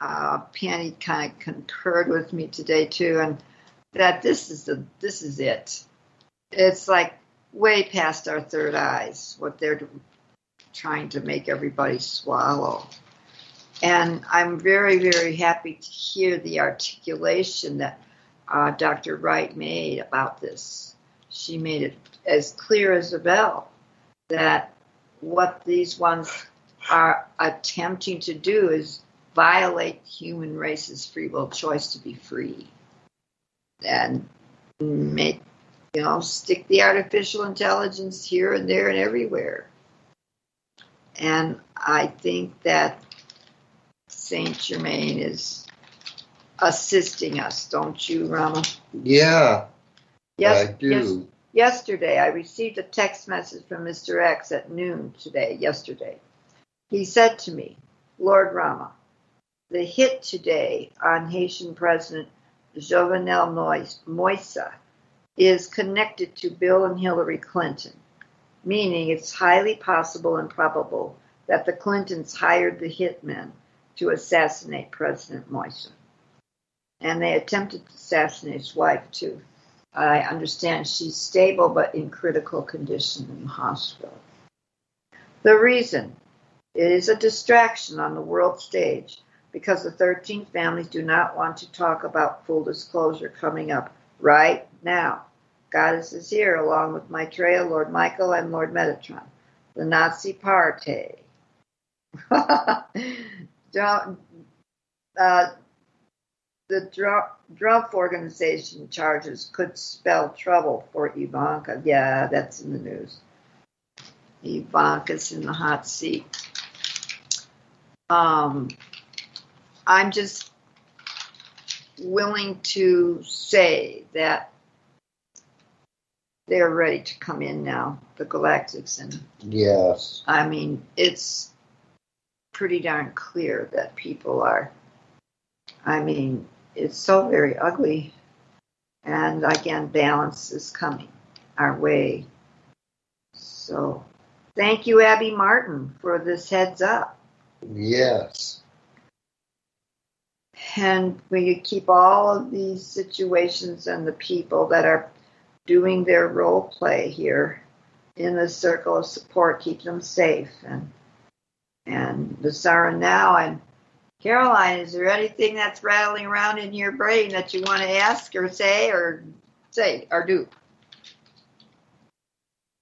uh, Penny kind of concurred with me today too, and that this is the this is it. It's like way past our third eyes what they're trying to make everybody swallow. And I'm very, very happy to hear the articulation that uh, Dr. Wright made about this. She made it as clear as a bell that what these ones are attempting to do is violate human race's free will choice to be free. And make you know stick the artificial intelligence here and there and everywhere. And i think that saint germain is assisting us don't you rama? Yeah, yes I do. yes yesterday i received a text message from mr x at noon today yesterday. He said to me lord rama the hit today on haitian president jovenel moisa is connected to bill and hillary clinton meaning it's highly possible and probable that the clintons hired the hitmen to assassinate president moisa and they attempted to assassinate his wife too I understand she's stable but in critical condition in the hospital. The reason it is a distraction on the world stage because the 13 families do not want to talk about full disclosure coming up right now. Goddess is here along with Maitreya, Lord Michael, and Lord Metatron, the Nazi party. Don't, uh, the Trump organization charges could spell trouble for Ivanka. Yeah, that's in the news. Ivanka's in the hot seat. Um, I'm just willing to say that they're ready to come in now, the Galactics, and yes. I mean it's pretty darn clear that people are. I mean, it's so very ugly. And again, balance is coming our way. So thank you, Abby Martin, for this heads up. Yes. And we keep all of these situations and the people that are doing their role play here in the circle of support, keep them safe. And and the now and Caroline, is there anything that's rattling around in your brain that you want to ask or say or say or do?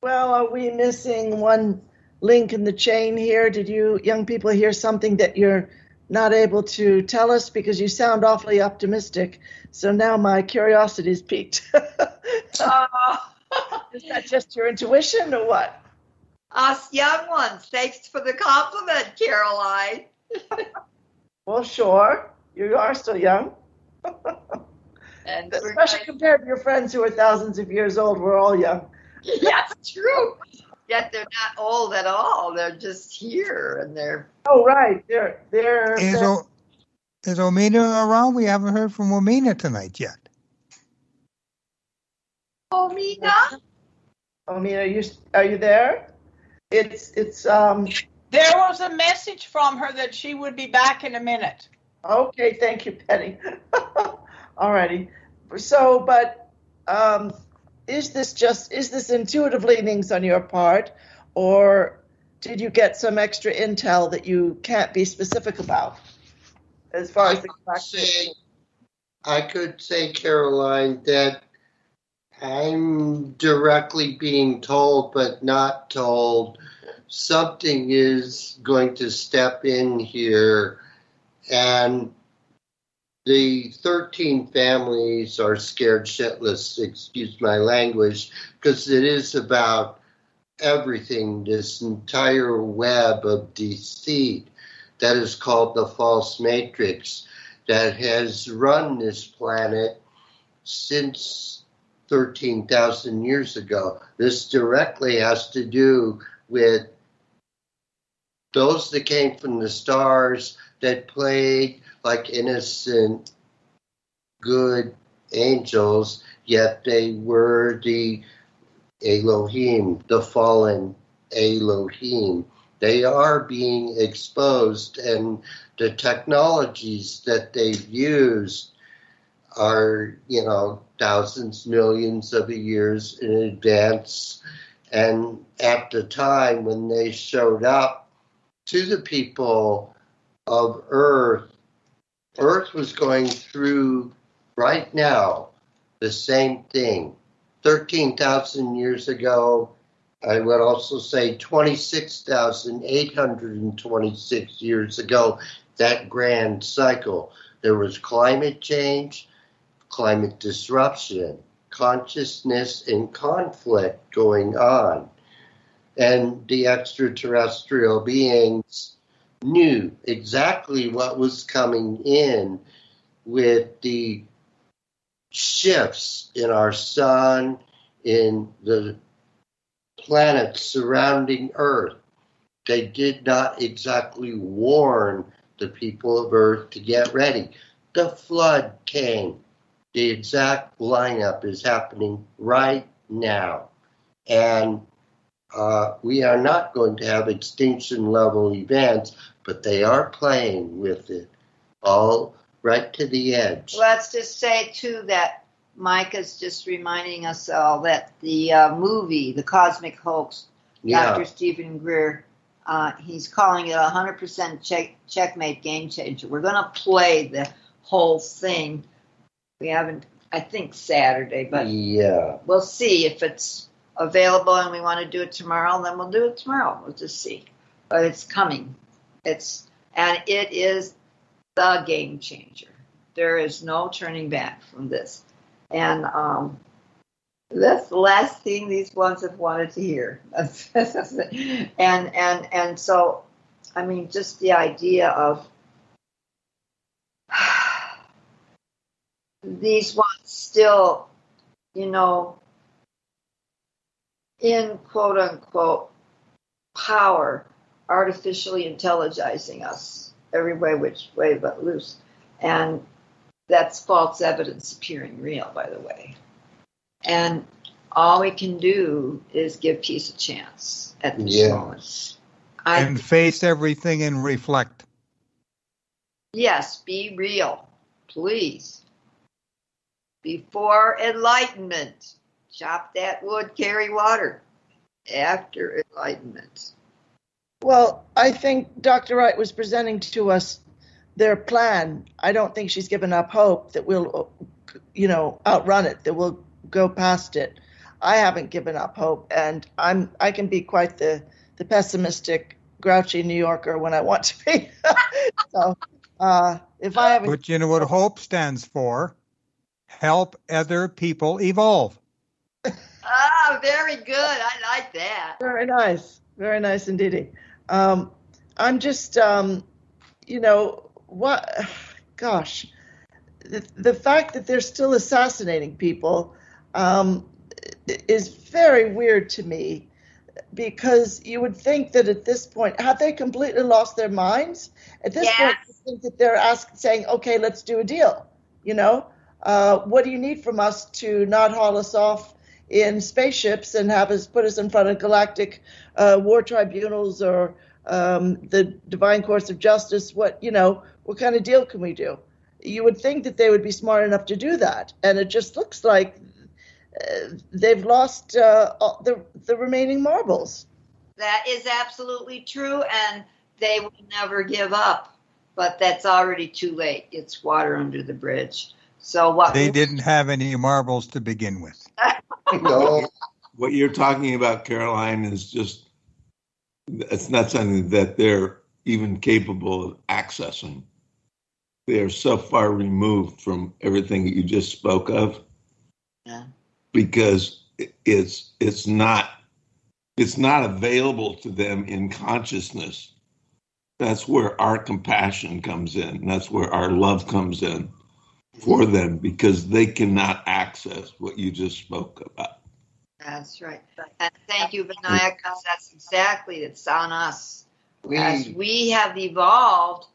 Well, are we missing one link in the chain here? Did you young people hear something that you're not able to tell us because you sound awfully optimistic? So now my curiosity is piqued. uh, is that just your intuition or what? Us young ones. Thanks for the compliment, Caroline. Well, sure. You are still young. and especially compared to your friends who are thousands of years old, we're all young. That's true. Yet they're not old at all. They're just here, and they're. Oh right, they're they're. Is, o- is Omina around? We haven't heard from Omina tonight yet. Omina. Omina, are you are you there? It's it's um there was a message from her that she would be back in a minute. Okay, thank you, Penny. Alrighty. So, but um, is this just is this intuitive leanings on your part, or did you get some extra intel that you can't be specific about? As far I as the could say, I could say, Caroline, that I'm directly being told, but not told something is going to step in here and the 13 families are scared shitless, excuse my language, because it is about everything, this entire web of deceit that is called the false matrix that has run this planet since 13,000 years ago. This directly has to do with those that came from the stars that played like innocent, good angels, yet they were the Elohim, the fallen Elohim. They are being exposed, and the technologies that they've used are, you know, thousands, millions of years in advance. And at the time when they showed up, to the people of Earth, Earth was going through right now the same thing. 13,000 years ago, I would also say 26,826 years ago, that grand cycle. There was climate change, climate disruption, consciousness and conflict going on. And the extraterrestrial beings knew exactly what was coming in with the shifts in our sun, in the planets surrounding Earth. They did not exactly warn the people of Earth to get ready. The flood came. The exact lineup is happening right now. And uh, we are not going to have extinction level events, but they are playing with it all right to the edge. Let's just say, too, that Mike is just reminding us all that the uh, movie, The Cosmic Hoax, Yeah. Dr. Steven Greer, uh, he's calling it a 100% check, checkmate game changer. We're going to play the whole thing. We haven't, I think, Saturday, but yeah. we'll see if it's available and we want to do it tomorrow, then we'll do it tomorrow. We'll just see. But it's coming. It's and it is the game changer. There is no turning back from this. And um, that's the last thing these ones have wanted to hear. and and and so, I mean, just the idea of these ones still, you know, in quote unquote power, artificially intelligizing us every way, which way but loose. And that's false evidence appearing real, by the way. And all we can do is give peace a chance at this Yes. moment. I, and face everything and reflect. yes, be real, please. Before enlightenment, chop that wood, carry water. After enlightenment. Well, I think Dr. Wright was presenting to us their plan. I don't think she's given up hope that we'll, you know, outrun it, that we'll go past it. I haven't given up hope, and I'm I can be quite the the pessimistic, grouchy New Yorker when I want to be. so, uh, if I haven't, But you know what HOPE stands for? Help other people evolve. Ah, very good. I like that. Very nice. Very nice indeed. Um, I'm just, um, you know, what, gosh, the, the fact that they're still assassinating people um, is very weird to me because you would think that at this point, have they completely lost their minds? At this point, you think that they're asking, saying, okay, let's do a deal. You know, uh, what do you need from us to not haul us off in spaceships and have us put us in front of galactic uh, war tribunals or um, the divine courts of justice? What you know, what kind of deal can we do? You would think that they would be smart enough to do that, and it just looks like uh, they've lost uh, all the the remaining marbles. That is absolutely true, and they will never give up. But that's already too late. It's water under the bridge. So what? They didn't have any marbles to begin with. No, What you're talking about, Caroline, is just it's not something that they're even capable of accessing. They are so far removed from everything that you just spoke of Yeah. because it's it's not it's not available to them in consciousness. That's where our compassion comes in. That's where our love comes in for them because they cannot access what you just spoke about. That's right. And thank you, Vinayak, because that's exactly it's on us. As we, we have evolved,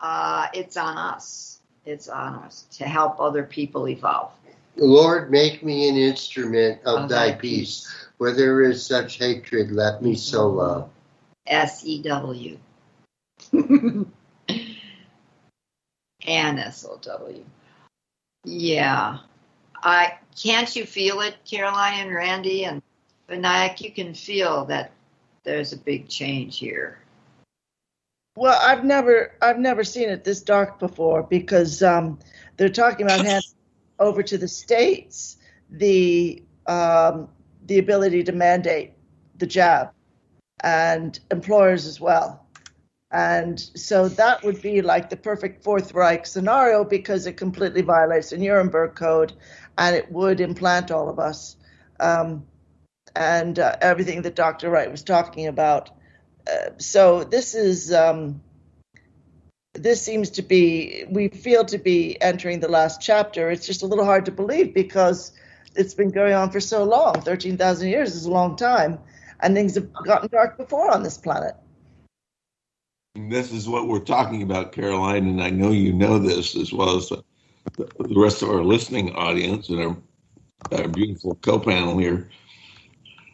uh, it's on us. It's on us to help other people evolve. Lord, make me an instrument of Of thy thy peace. Where there is such hatred, let me so love. S E W. and S O W. Yeah. I can't you feel it, Caroline and Randy and Vinayak? You can feel that there's a big change here. Well, I've never I've never seen it this dark before because um, they're talking about handing over to the states the um, the ability to mandate the jab and employers as well. And so that would be like the perfect Fourth Reich scenario because it completely violates the Nuremberg Code and it would implant all of us. Um, and uh, everything that Dr. Wright was talking about. Uh, so this is um, this seems to be we feel to be entering the last chapter. It's just a little hard to believe because it's been going on for so long. Thirteen thousand years is a long time, and things have gotten dark before on this planet. This is what we're talking about, Caroline, and I know you know this as well as the, the rest of our listening audience and our, our beautiful co-panel here.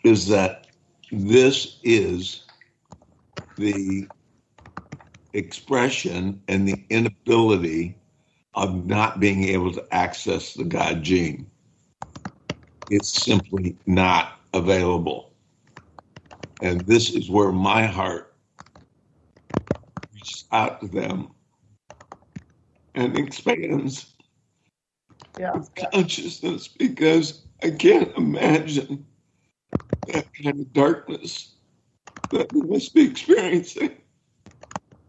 Is that this is the expression and the inability of not being able to access the God gene. It's simply not available. And this is where my heart out to them and expands Yeah. consciousness because I can't imagine that kind of darkness that we must be experiencing.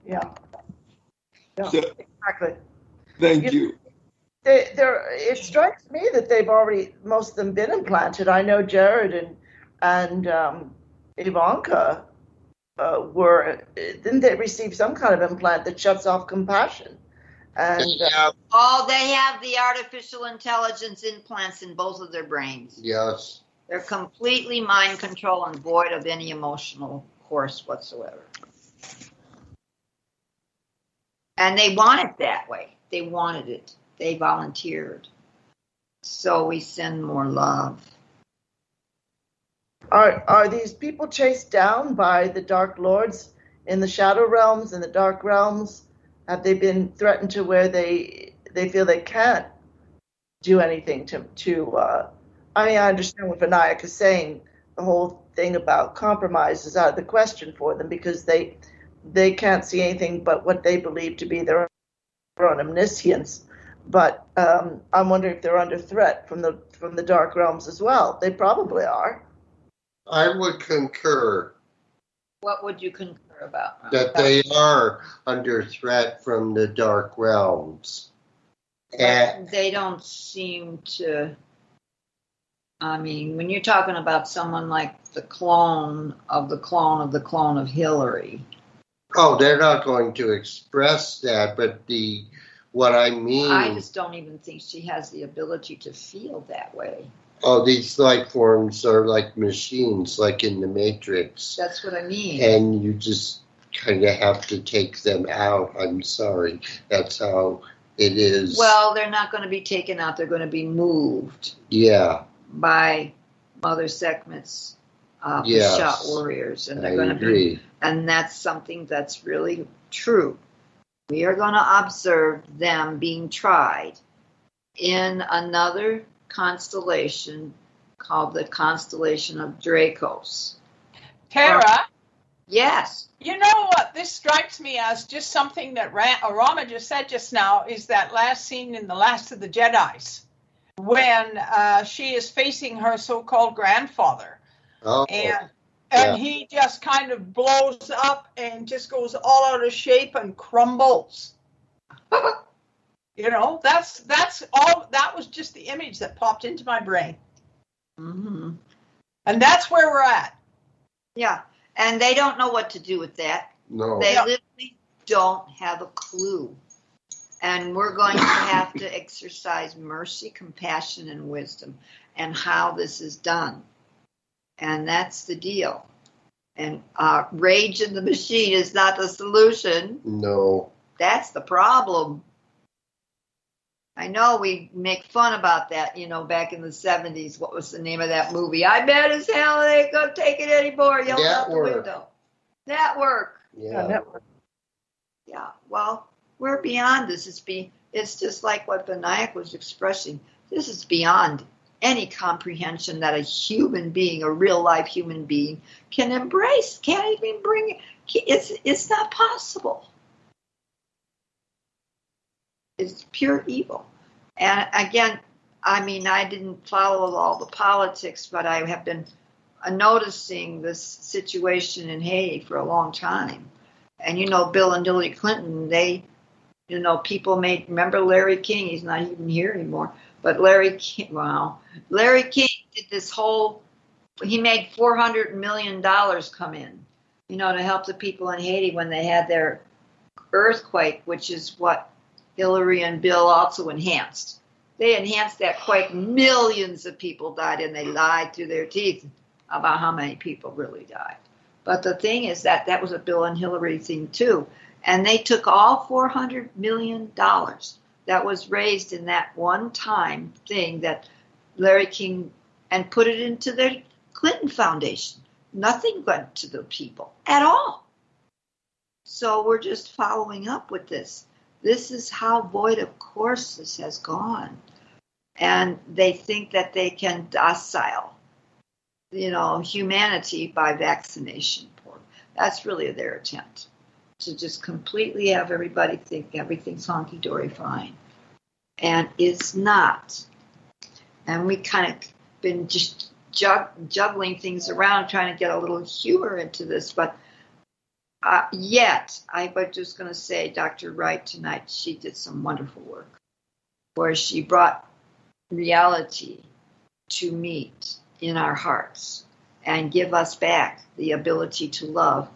Yeah. Yeah. So, Exactly. thank You- you. They, it strikes me that they've already most of them been implanted. I know Jared and and um, Ivanka uh, were didn't they receive some kind of implant that shuts off compassion? And uh, Oh, they have the artificial intelligence implants in both of their brains. yes. They're completely mind control and void of any emotional course whatsoever. And they want it that way. They wanted it. They volunteered. So we send more love. Are are these people chased down by the dark lords in the shadow realms and the dark realms? Have they been threatened to where they they feel they can't do anything to to? Uh, I mean, I understand what Vinayak is saying. The whole thing about compromise is out of the question for them because they they can't see anything but what they believe to be their own omniscience. But um, I'm wondering if they're under threat from the from the dark realms as well. They probably are. I would concur What would you concur about? that they are under threat from the dark realms. And they don't seem to. I mean, when you're talking about someone like the clone of the clone of the clone of Hillary, oh, they're not going to express that, but the what I mean I just don't even think she has the ability to feel that way. Oh these life forms are like machines like in the Matrix. That's what I mean. And you just kinda have to take them out. I'm sorry. That's how it is. well, they're not going to be taken out. They're going to be moved yeah, by Mother Sekhmet's uh, Yes. shot warriors, and they're going to be and that's something that's really true. We are going to observe them being tried in another constellation called the constellation of Dracos. Tara, Yes. you know what this strikes me as just something that Ra- uh, Rama just said just now is that last scene in The Last of the Jedi's when uh, she is facing her so-called grandfather Oh, and Yeah. and he just kind of blows up and just goes all out of shape and crumbles. you know, that's that's all. That was just the image that popped into my brain, hmm and that's where we're at. Yeah. And they don't know what to do with that. no. They Yeah. literally don't have a clue. And we're going to have to exercise mercy, compassion, and wisdom and how this is done. And that's the deal. And uh, rage in the machine is not the solution. No. That's the problem. I know we make fun about that, you know, back in the 70s. What was the name of that movie? I bet as hell they ain't going to take it anymore. Yelled out the Network. window. Network. Yeah. network. Yeah, well, we're beyond this. It's be it's just like what Vinayak was expressing. This is beyond any comprehension that a human being, a real life human being, can embrace. Can't even bring it's it's not possible. It's pure evil. And again, I mean, I didn't follow all the politics, but I have been noticing this situation in Haiti for a long time. And you know, Bill and Hillary Clinton, they, you know, people made, remember Larry King, he's not even here anymore, but Larry King, wow, Larry King did this whole, he made $400 million come in, you know, to help the people in Haiti when they had their earthquake, which is what Hillary and Bill also enhanced. They enhanced that quake. Millions of people died, and they lied through their teeth about how many people really died. But the thing is that that was a Bill and Hillary thing too. And they took all $400 million that was raised in that one time thing that Larry King and put it into the Clinton Foundation. Nothing went to the people at all. So we're just following up with this. This is how void of course this has gone. And they think that they can docile you know, humanity by vaccination. That's really their attempt to just completely have everybody think everything's honky dory fine. And it's not. And we kind of been just juggling things around, trying to get a little humor into this. But uh, yet, I was just going to say, Dr. Wright tonight, she did some wonderful work where she brought reality to meet in our hearts and give us back the ability to love,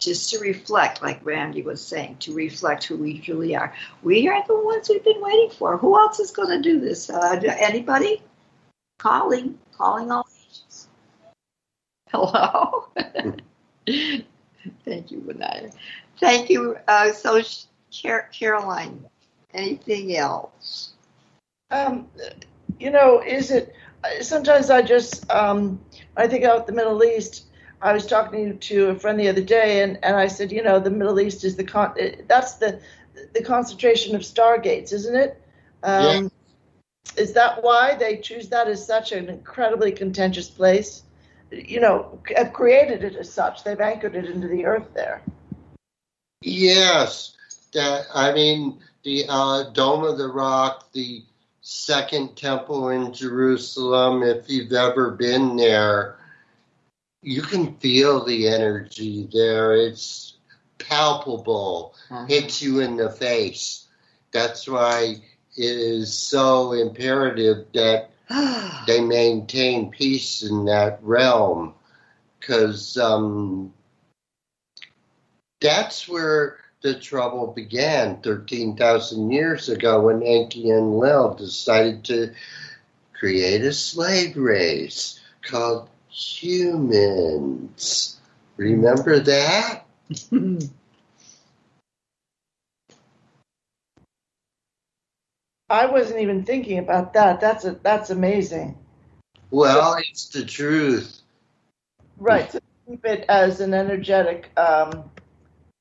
just to reflect, like Randy was saying, to reflect who we truly are. We are the ones we've been waiting for. Who else is going to do this? Uh, anybody? Calling, calling all ages. Hello. Thank you, Vinayak. Thank you. Uh, so, Caroline, anything else? Um, you know, is it sometimes I just um, I think out the Middle East. I was talking to a friend the other day, and, and I said, you know, the Middle East is the con- that's the the concentration of stargates, isn't it? Um, yeah. Is that why they choose that as such an incredibly contentious place? You know, have created it as such. They've anchored it into the earth there. Yes, that I mean the uh, Dome of the Rock, the Second Temple in Jerusalem, if you've ever been there, you can feel the energy there. It's palpable, mm-hmm. hits you in the face. That's why it is so imperative that they maintain peace in that realm because um, that's where the trouble began 13,000 years ago when Enki Enlil decided to create a slave race called humans. Remember that? I wasn't even thinking about that. That's a, that's amazing. Well, it's the truth. Right. To keep it as an energetic um,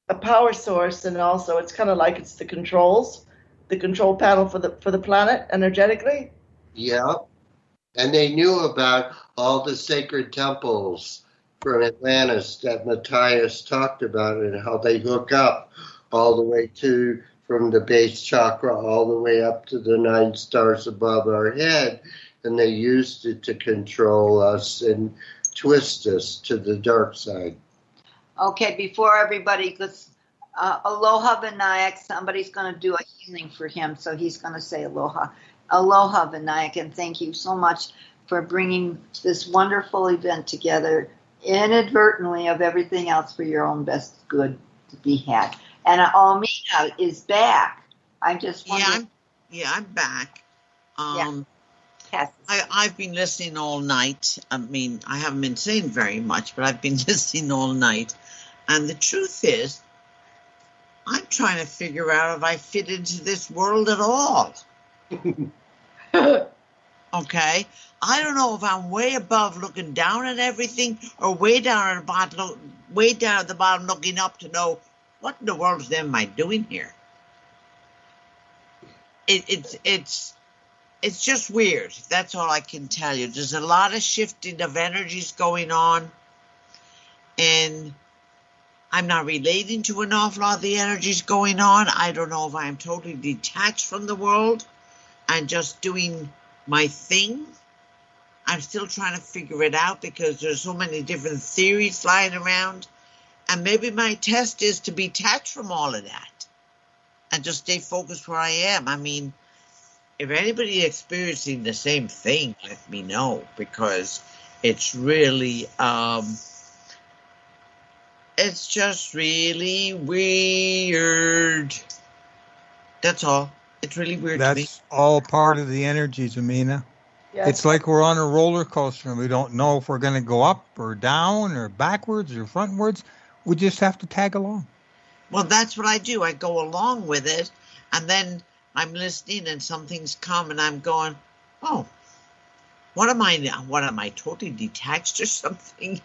a power source and also it's kind of like it's the controls, the control panel for the for the planet energetically. Yeah, and they knew about all the sacred temples from Atlantis that Matthias talked about and how they hook up all the way to from the base chakra all the way up to the nine stars above our head, and they used it to control us and twist us to the dark side. Okay, before everybody goes, uh, aloha Vinayak, somebody's going to do a healing for him, so he's going to say aloha. Aloha Vinayak, and thank you so much for bringing this wonderful event together inadvertently of everything else for your own best good to be had. And Almina is back. I'm just yeah, I'm, yeah, I'm back. Um, yeah. I, I've been listening all night. I mean, I haven't been saying very much, but I've been listening all night. And the truth is, I'm trying to figure out if I fit into this world at all. okay? I don't know if I'm way above looking down at everything or way down at the bottom, way down at the bottom looking up to know what in the world is am I doing here? It, it's it's it's just weird. That's all I can tell you. There's a lot of shifting of energies going on, and I'm not relating to an awful lot of the energies going on. I don't know if I'm totally detached from the world and just doing my thing I'm still trying to figure it out because there's so many different theories flying around. And maybe my test is to be detached from all of that and just stay focused where I am. I mean, if anybody experiencing the same thing, let me know because it's really um it's just really weird. That's all. It's really weird That's all part of the energies, Amina. Yes. It's like we're on a roller coaster and we don't know if we're going to go up or down or backwards or frontwards. We just have to tag along. Well, that's what I do. I go along with it and then I'm listening and something's come and I'm going, oh, what am I? What am I totally detached or something?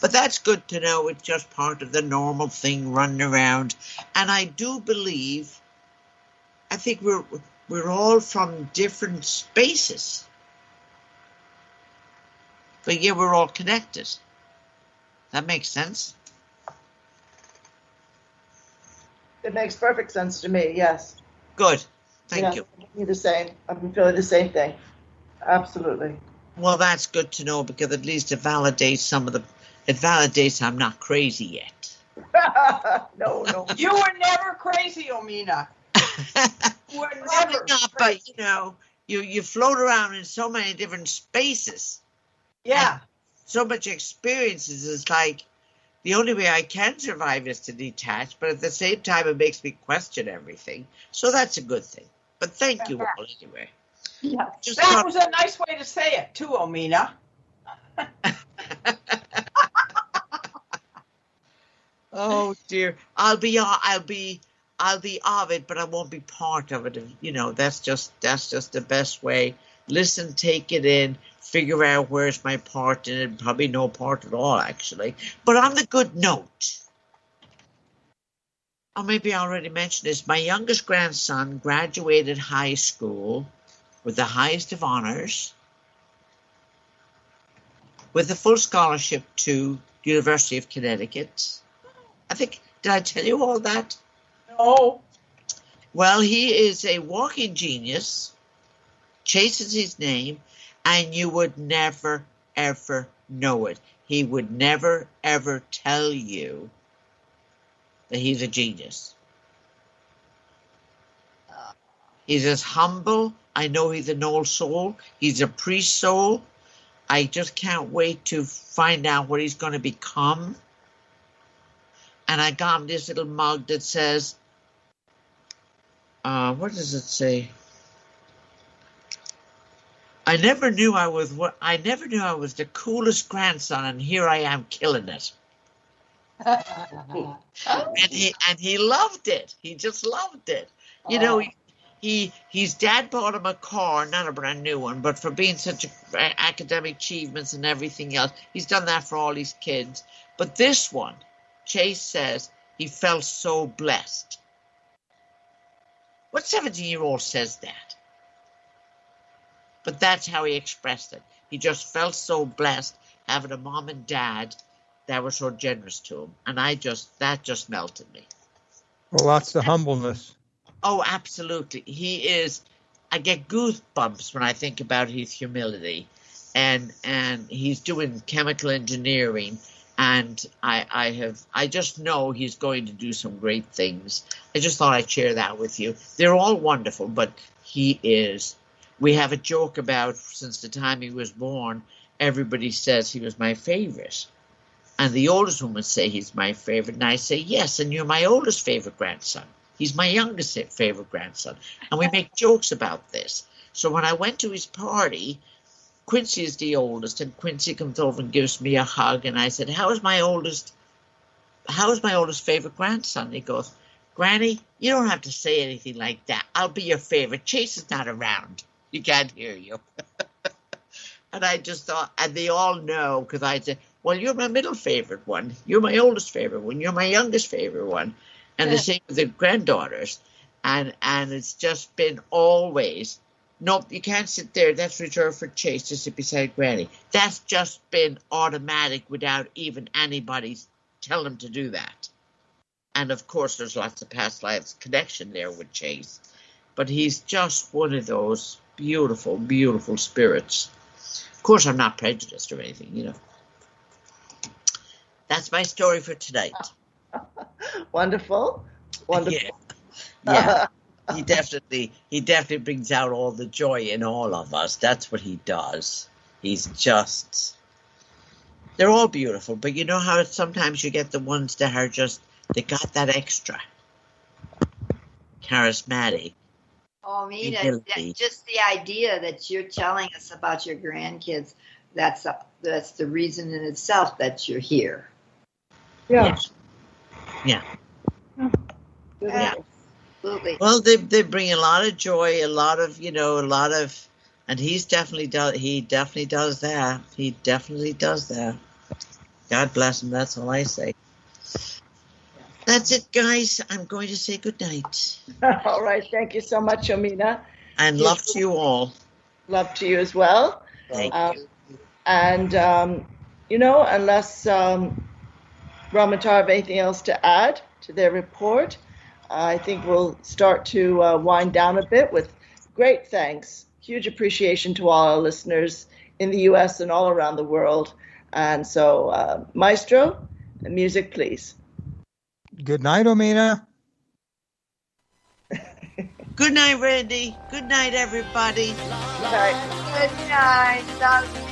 But that's good to know. It's just part of the normal thing running around. And I do believe, I think we're we're all from different spaces. But yeah, we're all connected. That makes sense. It makes perfect sense to me, yes. Good. Thank yeah, you. Me the same. I'm feeling the same thing. Absolutely. Well, that's good to know because at least it validates some of the. It validates I'm not crazy yet. no, no. you were never crazy, Omina. you were never. Not, but you know, you you float around in so many different spaces. Yeah. So much experiences is like the only way I can survive is to detach, but at the same time, it makes me question everything. So that's a good thing. But thank you all anyway. Yeah, Just that was a nice way to say it too, Omina. oh dear, I'll be uh, I'll be I'll be of it, but I won't be part of it. You know, that's just that's just the best way. Listen, take it in, figure out where's my part in it. Probably no part at all, actually. But on the good note, or maybe I already mentioned this. My youngest grandson graduated high school with the highest of honors, with a full scholarship to University of Connecticut. I think did I tell you all that? No. Well, he is a walking genius. chases his name, and you would never ever know it. He would never ever tell you that he's a genius. He's as humble I know he's an old soul. He's a priest soul. I just can't wait to find out what he's going to become. And I got him this little mug that says, uh, what does it say? I never knew I was what I never knew I was the coolest grandson, and here I am killing it. and he and he loved it. He just loved it. You know, he, he his dad bought him a car, not a brand new one, but for being such a, academic achievements and everything else, he's done that for all his kids. But this one, Chase says he felt so blessed. What 17 year old says that? But that's how he expressed it. He just felt so blessed having a mom and dad that were so generous to him. And I just, that just melted me. Well, that's the humbleness. Oh, absolutely. He is. I get goosebumps when I think about his humility, and and he's doing chemical engineering, and I I have I just know he's going to do some great things. I just thought I'd share that with you. They're all wonderful, but he is. We have a joke about since the time he was born. Everybody says he was my favorite. And the oldest woman say he's my favorite, and I say yes, and you're my oldest favorite grandson. He's my youngest favorite grandson. And we make jokes about this. So when I went to his party, Quincy is the oldest, and Quincy comes over and gives me a hug. And I said, How is my oldest how is my oldest favorite grandson? He goes, Granny, you don't have to say anything like that. I'll be your favorite. Chase is not around. He can't hear you. and I just thought, and they all know because I said, Well, you're my middle favorite one. You're my oldest favorite one. You're my youngest favorite one and the same with the granddaughters. And and it's just been always nope, you can't sit there. That's reserved for Chase to sit beside Granny. That's just been automatic without even anybody telling him to do that. And of course, there's lots of past lives connection there with Chase. But he's just one of those beautiful, beautiful spirits. Of course, I'm not prejudiced or anything, you know. That's my story for tonight. Wonderful. Wonderful. Yeah. yeah. he definitely he definitely brings out all the joy in all of us. That's what he does. He's just they're all beautiful, but you know how sometimes you get the ones that are just they got that extra charismatic. Oh, me, just the idea that you're telling us about your grandkids. That's a, that's the reason in itself that you're here. Yeah. Yeah. yeah. Absolutely. Well, they they bring a lot of joy, a lot of you know, a lot of, and he's definitely does. He definitely does that. He definitely does that. God bless him. That's all I say. That's it, guys. I'm going to say good night. all right. Thank you so much, Omena. And love to you all. Love to you as well. Thank um, you. And, um, you know, unless um, Ramatar have anything else to add to their report, I think we'll start to uh, wind down a bit with great thanks, huge appreciation to all our listeners in the U.S. and all around the world. And so, uh, Maestro, music, please. Good night, Omena. Good night, Randy. Good night, everybody. Good night. Good night.